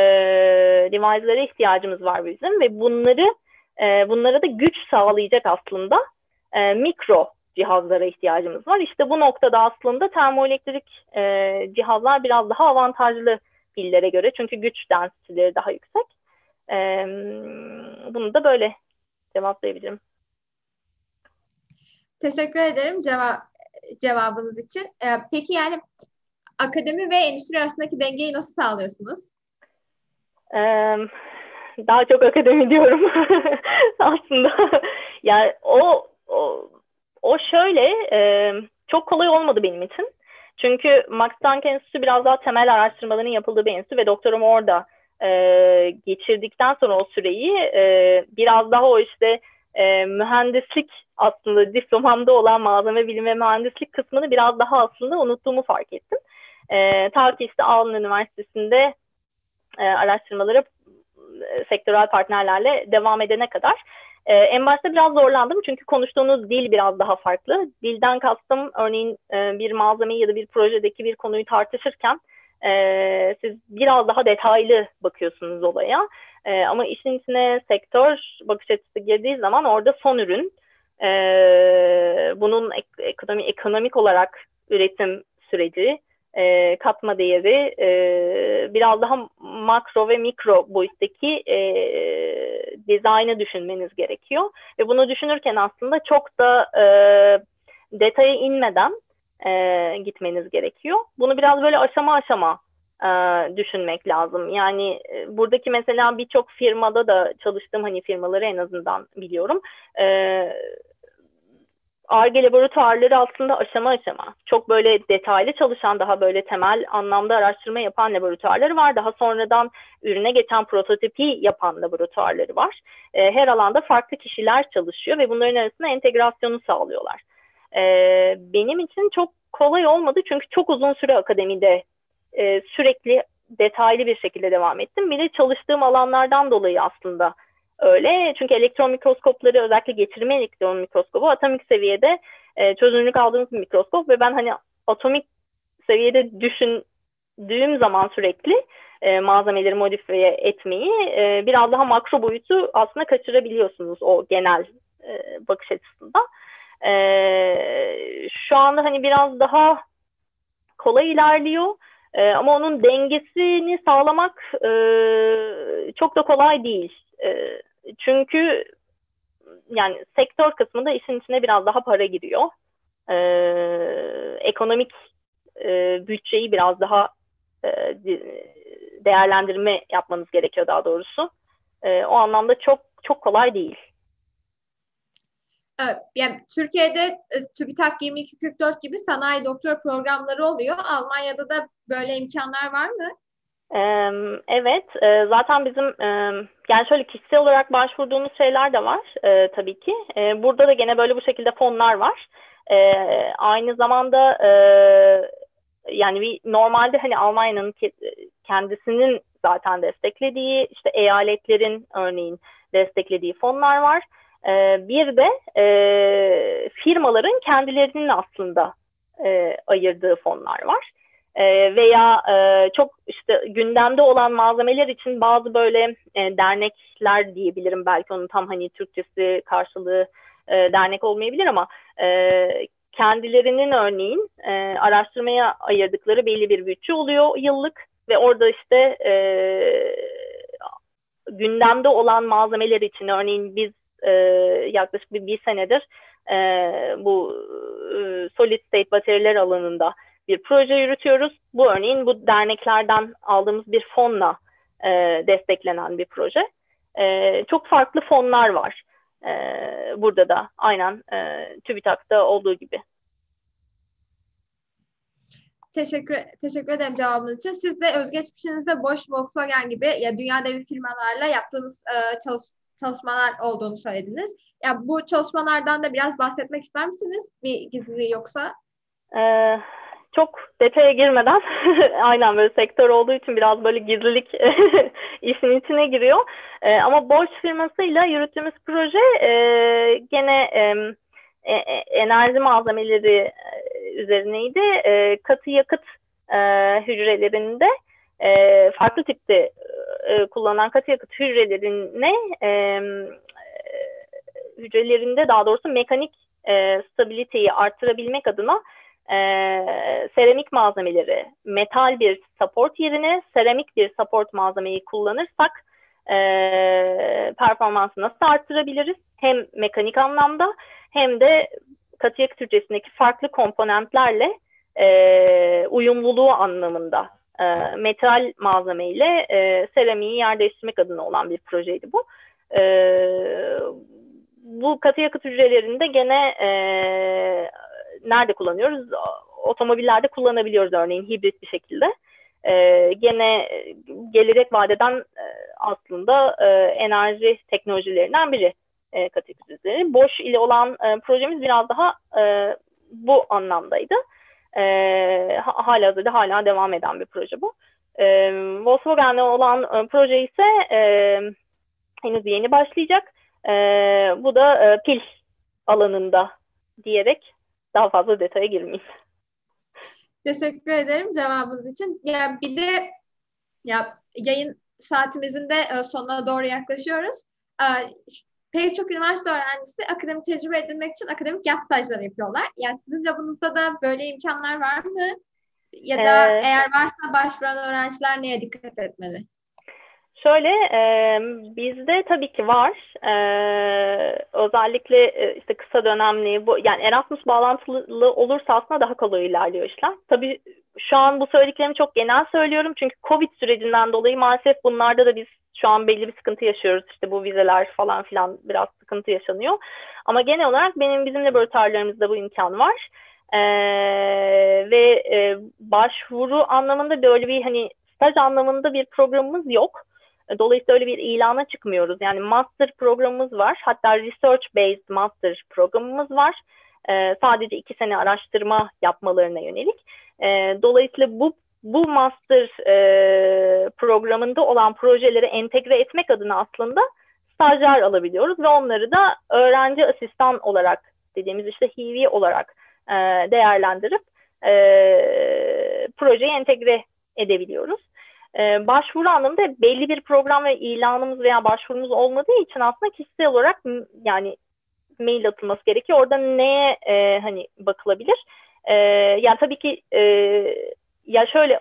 device'lere ihtiyacımız var bizim ve bunları e, bunlara da güç sağlayacak aslında e, mikro cihazlara ihtiyacımız var. İşte bu noktada aslında termoelektrik e, cihazlar biraz daha avantajlı pillere göre çünkü güç density'leri daha yüksek. E, bunu da böyle cevaplayabilirim. Teşekkür ederim cevap cevabınız için. Ee, peki yani akademi ve endüstri arasındaki dengeyi nasıl sağlıyorsunuz? Ee, daha çok akademi diyorum [LAUGHS] aslında. yani o, o, o şöyle e, çok kolay olmadı benim için. Çünkü Max Planck Enstitüsü biraz daha temel araştırmaların yapıldığı bir enstitü ve doktorum orada e, geçirdikten sonra o süreyi e, biraz daha o işte e, mühendislik aslında diplomamda olan malzeme bilimi ve mühendislik kısmını biraz daha aslında unuttuğumu fark ettim. E, ta ki işte Alman Üniversitesi'nde e, araştırmaları e, sektörel partnerlerle devam edene kadar. E, en başta biraz zorlandım çünkü konuştuğunuz dil biraz daha farklı. Dilden kastım örneğin e, bir malzemeyi ya da bir projedeki bir konuyu tartışırken e, siz biraz daha detaylı bakıyorsunuz olaya. E, ama işin içine sektör bakış açısı girdiği zaman orada son ürün, e, bunun ek, ekonomi, ekonomik olarak üretim süreci, e, katma değeri, e, biraz daha makro ve mikro boyuttaki e, dizaynı düşünmeniz gerekiyor. Ve bunu düşünürken aslında çok da e, detaya inmeden e, gitmeniz gerekiyor. Bunu biraz böyle aşama aşama e, düşünmek lazım. Yani e, buradaki mesela birçok firmada da çalıştığım hani firmaları en azından biliyorum. E, ARGE laboratuvarları aslında aşama aşama çok böyle detaylı çalışan daha böyle temel anlamda araştırma yapan laboratuvarları var. Daha sonradan ürüne geçen prototipi yapan laboratuvarları var. E, her alanda farklı kişiler çalışıyor ve bunların arasında entegrasyonu sağlıyorlar. E, benim için çok kolay olmadı çünkü çok uzun süre akademide e, sürekli detaylı bir şekilde devam ettim. Bir de çalıştığım alanlardan dolayı aslında öyle. Çünkü elektron mikroskopları özellikle getirme elektron mikroskobu atomik seviyede e, çözünürlük aldığımız bir mikroskop ve ben hani atomik seviyede düşündüğüm zaman sürekli e, malzemeleri modifiye etmeyi e, biraz daha makro boyutu aslında kaçırabiliyorsunuz o genel e, bakış açısında. E, şu anda hani biraz daha kolay ilerliyor. E, ama onun dengesini sağlamak e, çok da kolay değil. E, çünkü yani sektör kısmında işin içine biraz daha para giriyor. E, ekonomik e, bütçeyi biraz daha e, değerlendirme yapmanız gerekiyor daha doğrusu. E, o anlamda çok çok kolay değil. Yani Türkiye'de e, TÜBİTAK 2244 gibi sanayi doktor programları oluyor. Almanya'da da böyle imkanlar var mı? Evet, e, zaten bizim yani şöyle kişisel olarak başvurduğumuz şeyler de var e, tabii ki. Burada da gene böyle bu şekilde fonlar var. Aynı zamanda yani normalde hani Almanya'nın kendisinin zaten desteklediği işte eyaletlerin örneğin desteklediği fonlar var. Bir de firmaların kendilerinin aslında ayırdığı fonlar var e, veya e, çok işte gündemde olan malzemeler için bazı böyle e, dernekler diyebilirim. Belki onun tam hani Türkçesi karşılığı e, dernek olmayabilir ama kendilerinin örneğin araştırmaya ayırdıkları belli bir bütçe oluyor yıllık ve orada işte gündemde olan malzemeler için örneğin biz yaklaşık bir, senedir bu solid state bateriler alanında bir proje yürütüyoruz. Bu örneğin bu derneklerden aldığımız bir fonla e, desteklenen bir proje. E, çok farklı fonlar var e, burada da aynen e, TÜBİTAK'ta olduğu gibi. Teşekkür teşekkür ederim cevabınız için. Siz de özgeçmişinizde Bosch, Volkswagen gibi ya dünya devi firmalarla yaptığınız e, çalış, çalışmalar olduğunu söylediniz. Ya bu çalışmalardan da biraz bahsetmek ister misiniz? Bir gizli yoksa? Ee, çok detaya girmeden [LAUGHS] aynen böyle sektör olduğu için biraz böyle gizlilik [LAUGHS] işin içine giriyor. Ee, ama Bosch firmasıyla yürüttüğümüz proje e, gene e, e, enerji malzemeleri üzerineydi. E, katı yakıt e, hücrelerinde e, farklı tipte e, kullanılan katı yakıt hücrelerine e, hücrelerinde daha doğrusu mekanik e, stabiliteyi artırabilmek adına e, seramik malzemeleri, metal bir support yerine seramik bir support malzemeyi kullanırsak e, performansı nasıl arttırabiliriz? Hem mekanik anlamda hem de katı yakıt farklı komponentlerle e, uyumluluğu anlamında e, metal malzemeyle e, seramiği yer değiştirmek adına olan bir projeydi bu. E, bu katı yakıt hücrelerinde gene e, nerede kullanıyoruz? Otomobillerde kullanabiliyoruz örneğin hibrit bir şekilde. E, gene gelecek vadeden e, aslında e, enerji teknolojilerinden biri e, katı. Boş ile olan e, projemiz biraz daha e, bu anlamdaydı. E, hala hazırda hala devam eden bir proje bu. E, Volkswagen'le olan e, proje ise e, henüz yeni başlayacak. E, bu da e, pil alanında diyerek daha fazla detaya girmeyeyim. Teşekkür ederim cevabınız için. Ya bir de ya yayın saatimizin de e, sonuna doğru yaklaşıyoruz. E, pek çok üniversite öğrencisi akademik tecrübe edinmek için akademik yaz stajları yapıyorlar. Yani sizin labınızda da böyle imkanlar var mı? Ya da ee, eğer varsa başvuran öğrenciler neye dikkat etmeli? Şöyle e, bizde tabii ki var. E, özellikle e, işte kısa dönemli bu yani Erasmus bağlantılı olursa aslında daha kolay ilerliyor işler. Tabii şu an bu söylediklerimi çok genel söylüyorum çünkü Covid sürecinden dolayı maalesef bunlarda da biz şu an belli bir sıkıntı yaşıyoruz. İşte bu vizeler falan filan biraz sıkıntı yaşanıyor. Ama genel olarak benim bizim laboratuvarlarımızda bu imkan var. Ee, ve e, başvuru anlamında böyle bir hani staj anlamında bir programımız yok. Dolayısıyla öyle bir ilana çıkmıyoruz. Yani master programımız var. Hatta research based master programımız var. Ee, sadece iki sene araştırma yapmalarına yönelik. Ee, dolayısıyla bu bu master e, programında olan projeleri entegre etmek adına aslında stajyer alabiliyoruz ve onları da öğrenci asistan olarak dediğimiz işte HIV olarak e, değerlendirip e, projeyi entegre edebiliyoruz. E, başvuru anlamında belli bir program ve ilanımız veya başvurumuz olmadığı için aslında kişisel olarak yani mail atılması gerekiyor. Orada neye e, hani bakılabilir? E, yani tabii ki e, ya şöyle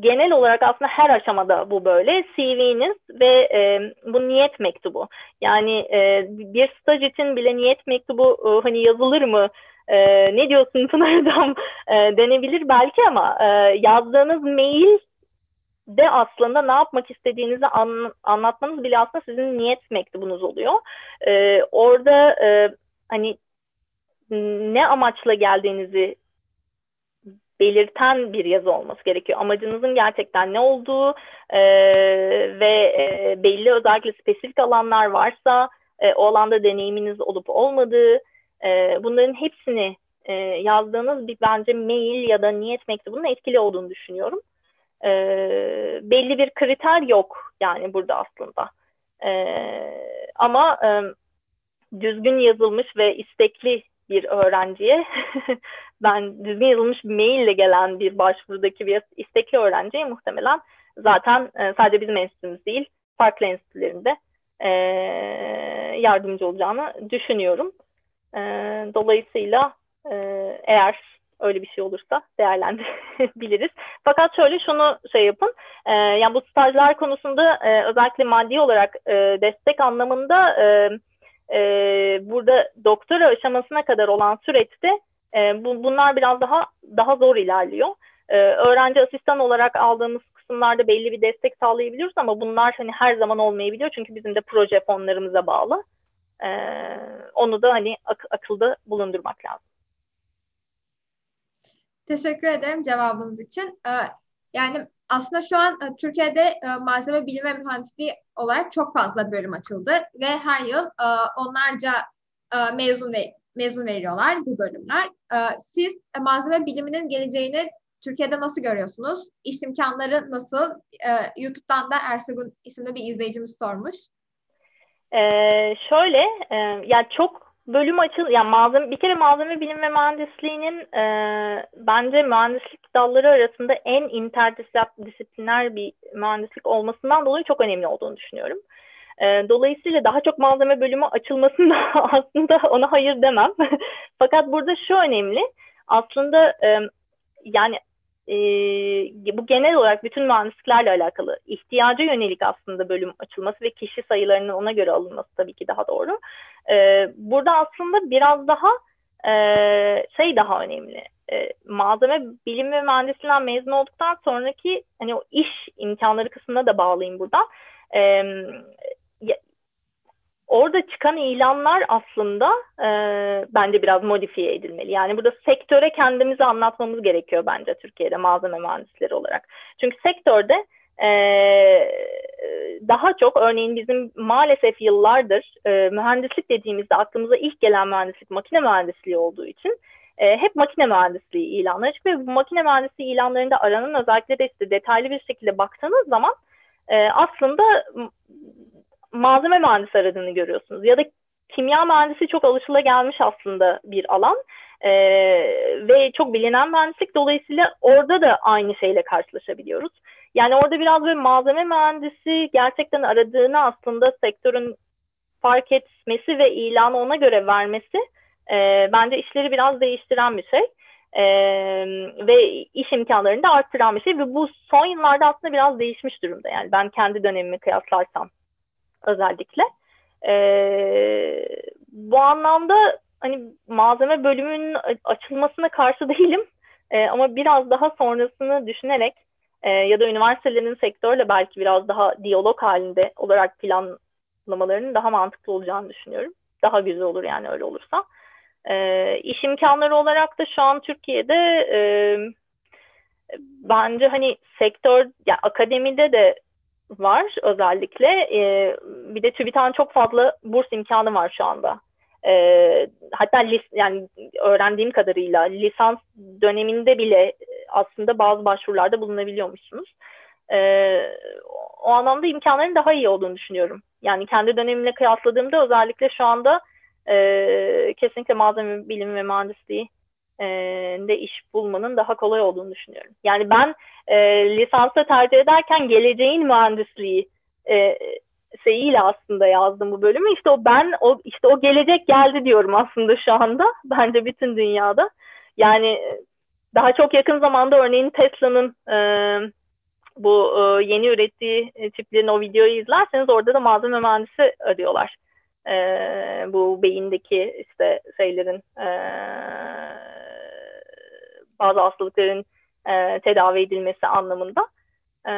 genel olarak aslında her aşamada bu böyle. CV'niz ve e, bu niyet mektubu. Yani e, bir staj için bile niyet mektubu e, hani yazılır mı? E, ne diyorsun Pınar'dan [LAUGHS] e, denebilir belki ama e, yazdığınız mail de aslında ne yapmak istediğinizi an, anlatmanız bile aslında sizin niyet mektubunuz oluyor. E, orada e, hani ne amaçla geldiğinizi belirten bir yazı olması gerekiyor. Amacınızın gerçekten ne olduğu e, ve e, belli özellikle spesifik alanlar varsa e, o alanda deneyiminiz olup olmadığı e, bunların hepsini e, yazdığınız bir bence mail ya da niyet mektubunun etkili olduğunu düşünüyorum. E, belli bir kriter yok yani burada aslında. E, ama e, düzgün yazılmış ve istekli bir öğrenciye [LAUGHS] ben düzgün yazılmış maille gelen bir başvurudaki bir istekli öğrenciye muhtemelen zaten e, sadece bizim enstitümüz değil farklı enstitülerinde e, yardımcı olacağını düşünüyorum. E, dolayısıyla e, eğer öyle bir şey olursa değerlendirebiliriz. Fakat şöyle şunu şey yapın, e, yani bu stajlar konusunda e, özellikle maddi olarak e, destek anlamında e, e, burada doktora aşamasına kadar olan süreçte e, bu, bunlar biraz daha daha zor ilerliyor. E, öğrenci asistan olarak aldığımız kısımlarda belli bir destek sağlayabiliyoruz ama bunlar hani her zaman olmayabiliyor çünkü bizim de proje fonlarımıza bağlı. E, onu da hani ak- akılda bulundurmak lazım. Teşekkür ederim cevabınız için. Ee, yani aslında şu an e, Türkiye'de e, malzeme bilimi mühendisliği olarak çok fazla bölüm açıldı ve her yıl e, onlarca mezun ve mezun veriyorlar bu bölümler. Siz malzeme biliminin geleceğini Türkiye'de nasıl görüyorsunuz? İş imkanları nasıl? YouTube'dan da Ersugun isimli bir izleyicimiz sormuş. Ee, şöyle, e, yani çok bölüm açıl yani malzeme bir kere malzeme bilim ve mühendisliğinin e, bence mühendislik dalları arasında en interdisipliner bir mühendislik olmasından dolayı çok önemli olduğunu düşünüyorum. E, dolayısıyla daha çok malzeme bölümü açılmasında [LAUGHS] aslında ona hayır demem. [LAUGHS] Fakat burada şu önemli. Aslında e, yani e, bu genel olarak bütün mühendisliklerle alakalı ihtiyaca yönelik aslında bölüm açılması ve kişi sayılarının ona göre alınması tabii ki daha doğru. E, burada aslında biraz daha e, şey daha önemli. E, malzeme bilim ve mühendisliğinden mezun olduktan sonraki hani o iş imkanları kısmına da bağlayayım buradan. E, orada çıkan ilanlar aslında e, bence biraz modifiye edilmeli. Yani burada sektöre kendimizi anlatmamız gerekiyor bence Türkiye'de malzeme mühendisleri olarak. Çünkü sektörde e, daha çok örneğin bizim maalesef yıllardır e, mühendislik dediğimizde aklımıza ilk gelen mühendislik makine mühendisliği olduğu için e, hep makine mühendisliği ilanları çıkıyor. Bu makine mühendisliği ilanlarında aranan özellikle de işte detaylı bir şekilde baktığınız zaman e, aslında malzeme mühendisi aradığını görüyorsunuz. Ya da kimya mühendisi çok alışılagelmiş aslında bir alan. Ee, ve çok bilinen mühendislik dolayısıyla orada da aynı şeyle karşılaşabiliyoruz. Yani orada biraz böyle malzeme mühendisi gerçekten aradığını aslında sektörün fark etmesi ve ilanı ona göre vermesi e, bence işleri biraz değiştiren bir şey. E, ve iş imkanlarını da arttıran bir şey ve bu son yıllarda aslında biraz değişmiş durumda. Yani ben kendi dönemimi kıyaslarsam özellikle. E, bu anlamda hani malzeme bölümünün açılmasına karşı [LAUGHS] değilim. E, ama biraz daha sonrasını düşünerek e, ya da üniversitelerin sektörle belki biraz daha diyalog halinde olarak planlamalarının daha mantıklı olacağını düşünüyorum. Daha güzel olur yani öyle olursa. E, iş imkanları olarak da şu an Türkiye'de e, bence hani sektör, yani akademide de var özellikle. E, bir de TÜBİTAK'ın çok fazla burs imkanı var şu anda. E, hatta lis, yani öğrendiğim kadarıyla lisans döneminde bile aslında bazı başvurularda bulunabiliyormuşsunuz. E, o anlamda imkanların daha iyi olduğunu düşünüyorum. Yani kendi dönemimle kıyasladığımda özellikle şu anda e, kesinlikle malzeme bilimi ve mühendisliği e, de iş bulmanın daha kolay olduğunu düşünüyorum. Yani ben e, lisansa tercih ederken geleceğin mühendisliği e, şeyiyle aslında yazdım bu bölümü. İşte o ben o işte o gelecek geldi diyorum aslında şu anda. [LAUGHS] Bence bütün dünyada. Yani daha çok yakın zamanda örneğin Tesla'nın e, bu e, yeni ürettiği çiplerin o videoyu izlerseniz orada da malzeme mühendisi arıyorlar. E, bu beyindeki işte şeylerin e, bazı hastalıkların e, tedavi edilmesi anlamında. E,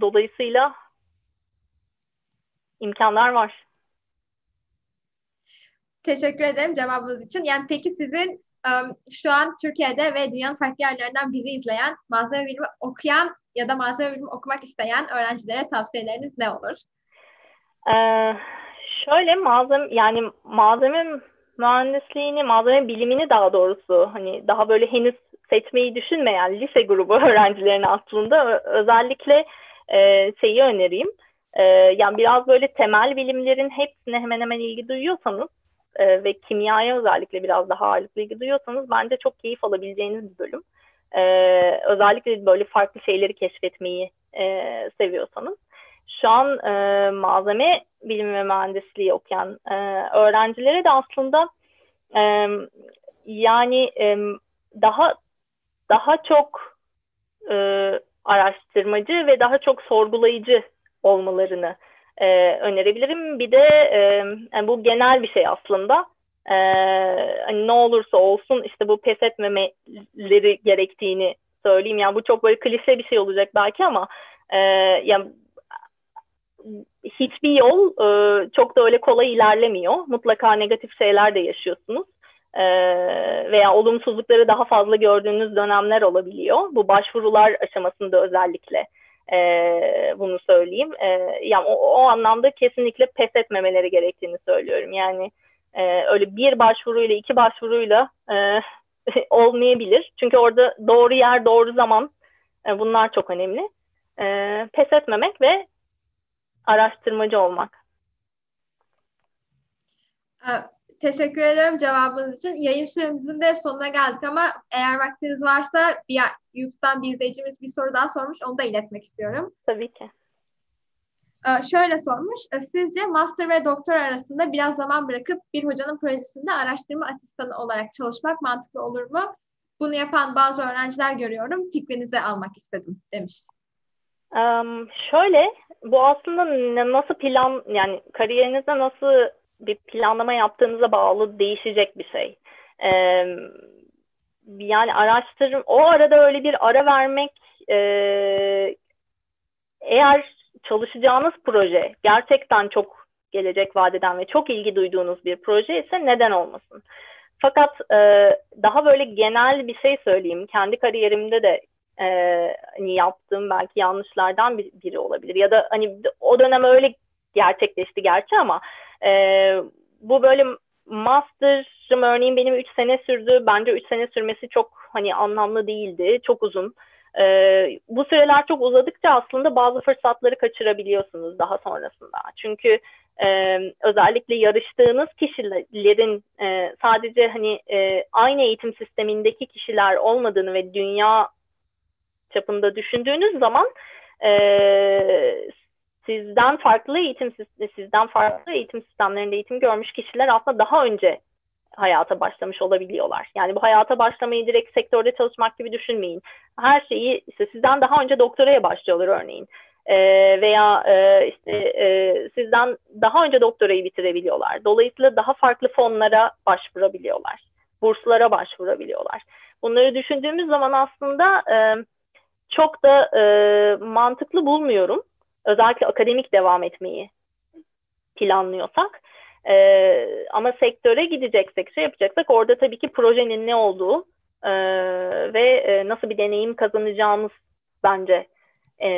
dolayısıyla imkanlar var. Teşekkür ederim cevabınız için. Yani peki sizin um, şu an Türkiye'de ve dünyanın farklı yerlerinden bizi izleyen, malzeme bilimi okuyan ya da malzeme bilimi okumak isteyen öğrencilere tavsiyeleriniz ne olur? Ee, şöyle malzeme yani malzeme mühendisliğini, malzeme bilimini daha doğrusu hani daha böyle henüz seçmeyi düşünmeyen lise grubu [LAUGHS] öğrencilerine aslında özellikle e, şeyi önereyim. E, yani biraz böyle temel bilimlerin hepsine hemen hemen ilgi duyuyorsanız e, ve kimyaya özellikle biraz daha ağırlıklı ilgi duyuyorsanız bence çok keyif alabileceğiniz bir bölüm. E, özellikle böyle farklı şeyleri keşfetmeyi e, seviyorsanız. Şu an e, malzeme bilimi ve mühendisliği okuyan e, öğrencilere de aslında e, yani e, daha daha çok e, araştırmacı ve daha çok sorgulayıcı olmalarını e, önerebilirim. Bir de e, yani bu genel bir şey aslında. E, hani ne olursa olsun işte bu pes etmemeleri gerektiğini söyleyeyim. Yani bu çok böyle klişe bir şey olacak belki ama e, yani hiçbir yol e, çok da öyle kolay ilerlemiyor. Mutlaka negatif şeyler de yaşıyorsunuz. e, veya olumsuzlukları daha fazla gördüğünüz dönemler olabiliyor. Bu başvurular aşamasında özellikle e, bunu söyleyeyim. E, yani o, o anlamda kesinlikle pes etmemeleri gerektiğini söylüyorum. Yani e, öyle bir başvuruyla iki başvuruyla e, [LAUGHS] olmayabilir. Çünkü orada doğru yer doğru zaman e, bunlar çok önemli. E, pes etmemek ve araştırmacı olmak. Teşekkür ederim cevabınız için. Yayın süremizin de sonuna geldik ama eğer vaktiniz varsa bir YouTube'dan bir izleyicimiz bir soru daha sormuş. Onu da iletmek istiyorum. Tabii ki. Ee, şöyle sormuş. Ee, sizce master ve doktor arasında biraz zaman bırakıp bir hocanın projesinde araştırma asistanı olarak çalışmak mantıklı olur mu? Bunu yapan bazı öğrenciler görüyorum. Fikrinizi almak istedim demiş. Um, şöyle, bu aslında nasıl plan, yani kariyerinizde nasıl bir planlama yaptığınıza bağlı değişecek bir şey. Ee, yani araştırım, o arada öyle bir ara vermek e, eğer çalışacağınız proje gerçekten çok gelecek vadeden ve çok ilgi duyduğunuz bir proje ise neden olmasın? Fakat e, daha böyle genel bir şey söyleyeyim. Kendi kariyerimde de e, hani yaptığım belki yanlışlardan bir, biri olabilir. Ya da hani o dönem öyle gerçekleşti gerçi ama e, bu böyle master'ım örneğin benim 3 sene sürdü. Bence 3 sene sürmesi çok hani anlamlı değildi. Çok uzun. E, bu süreler çok uzadıkça aslında bazı fırsatları kaçırabiliyorsunuz daha sonrasında. Çünkü e, özellikle yarıştığınız kişilerin e, sadece hani e, aynı eğitim sistemindeki kişiler olmadığını ve dünya çapında düşündüğünüz zaman e, sizden farklı eğitim sizden farklı eğitim sistemlerinde eğitim görmüş kişiler aslında daha önce hayata başlamış olabiliyorlar. Yani bu hayata başlamayı direkt sektörde çalışmak gibi düşünmeyin. Her şeyi işte sizden daha önce doktoraya başlıyorlar örneğin. Ee, veya e, işte e, sizden daha önce doktorayı bitirebiliyorlar. Dolayısıyla daha farklı fonlara başvurabiliyorlar. Burslara başvurabiliyorlar. Bunları düşündüğümüz zaman aslında e, çok da e, mantıklı bulmuyorum. Özellikle akademik devam etmeyi planlıyorsak. E, ama sektöre gideceksek, şey yapacaksak orada tabii ki projenin ne olduğu e, ve e, nasıl bir deneyim kazanacağımız bence e,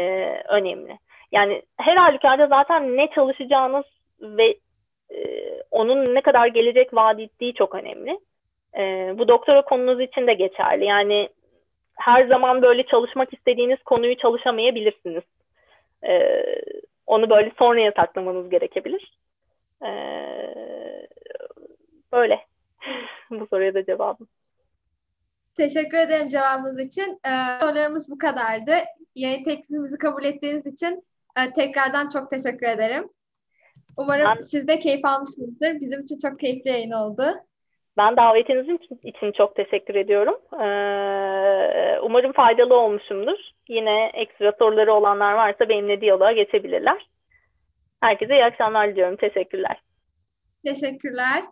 önemli. Yani her halükarda zaten ne çalışacağınız ve e, onun ne kadar gelecek vaat ettiği çok önemli. E, bu doktora konunuz için de geçerli. Yani her zaman böyle çalışmak istediğiniz konuyu çalışamayabilirsiniz. E, onu böyle sonraya saklamanız gerekebilir. E, böyle. [LAUGHS] bu soruya da cevabım. Teşekkür ederim cevabınız için. Ee, sorularımız bu kadardı. Yayın teklifimizi kabul ettiğiniz için e, tekrardan çok teşekkür ederim. Umarım ben, siz de keyif almışsınızdır. Bizim için çok keyifli yayın oldu. Ben davetiniz için çok teşekkür ediyorum. Ee, umarım faydalı olmuşumdur. Yine ekstra soruları olanlar varsa benimle diyaloğa geçebilirler. Herkese iyi akşamlar diliyorum. Teşekkürler. Teşekkürler.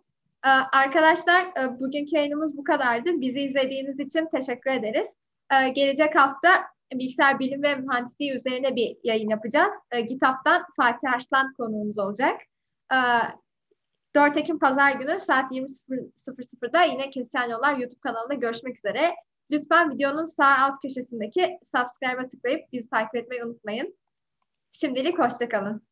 Ee, arkadaşlar e, bugünkü yayınımız bu kadardı. Bizi izlediğiniz için teşekkür ederiz. Ee, gelecek hafta bilgisayar bilim ve mühendisliği üzerine bir yayın yapacağız. Ee, GitHub'dan Fatih Arslan konuğumuz olacak. 4 Ekim Pazar günü saat 20.00'da yine Kesişen Yollar YouTube kanalında görüşmek üzere. Lütfen videonun sağ alt köşesindeki subscribe'a tıklayıp bizi takip etmeyi unutmayın. Şimdilik hoşçakalın.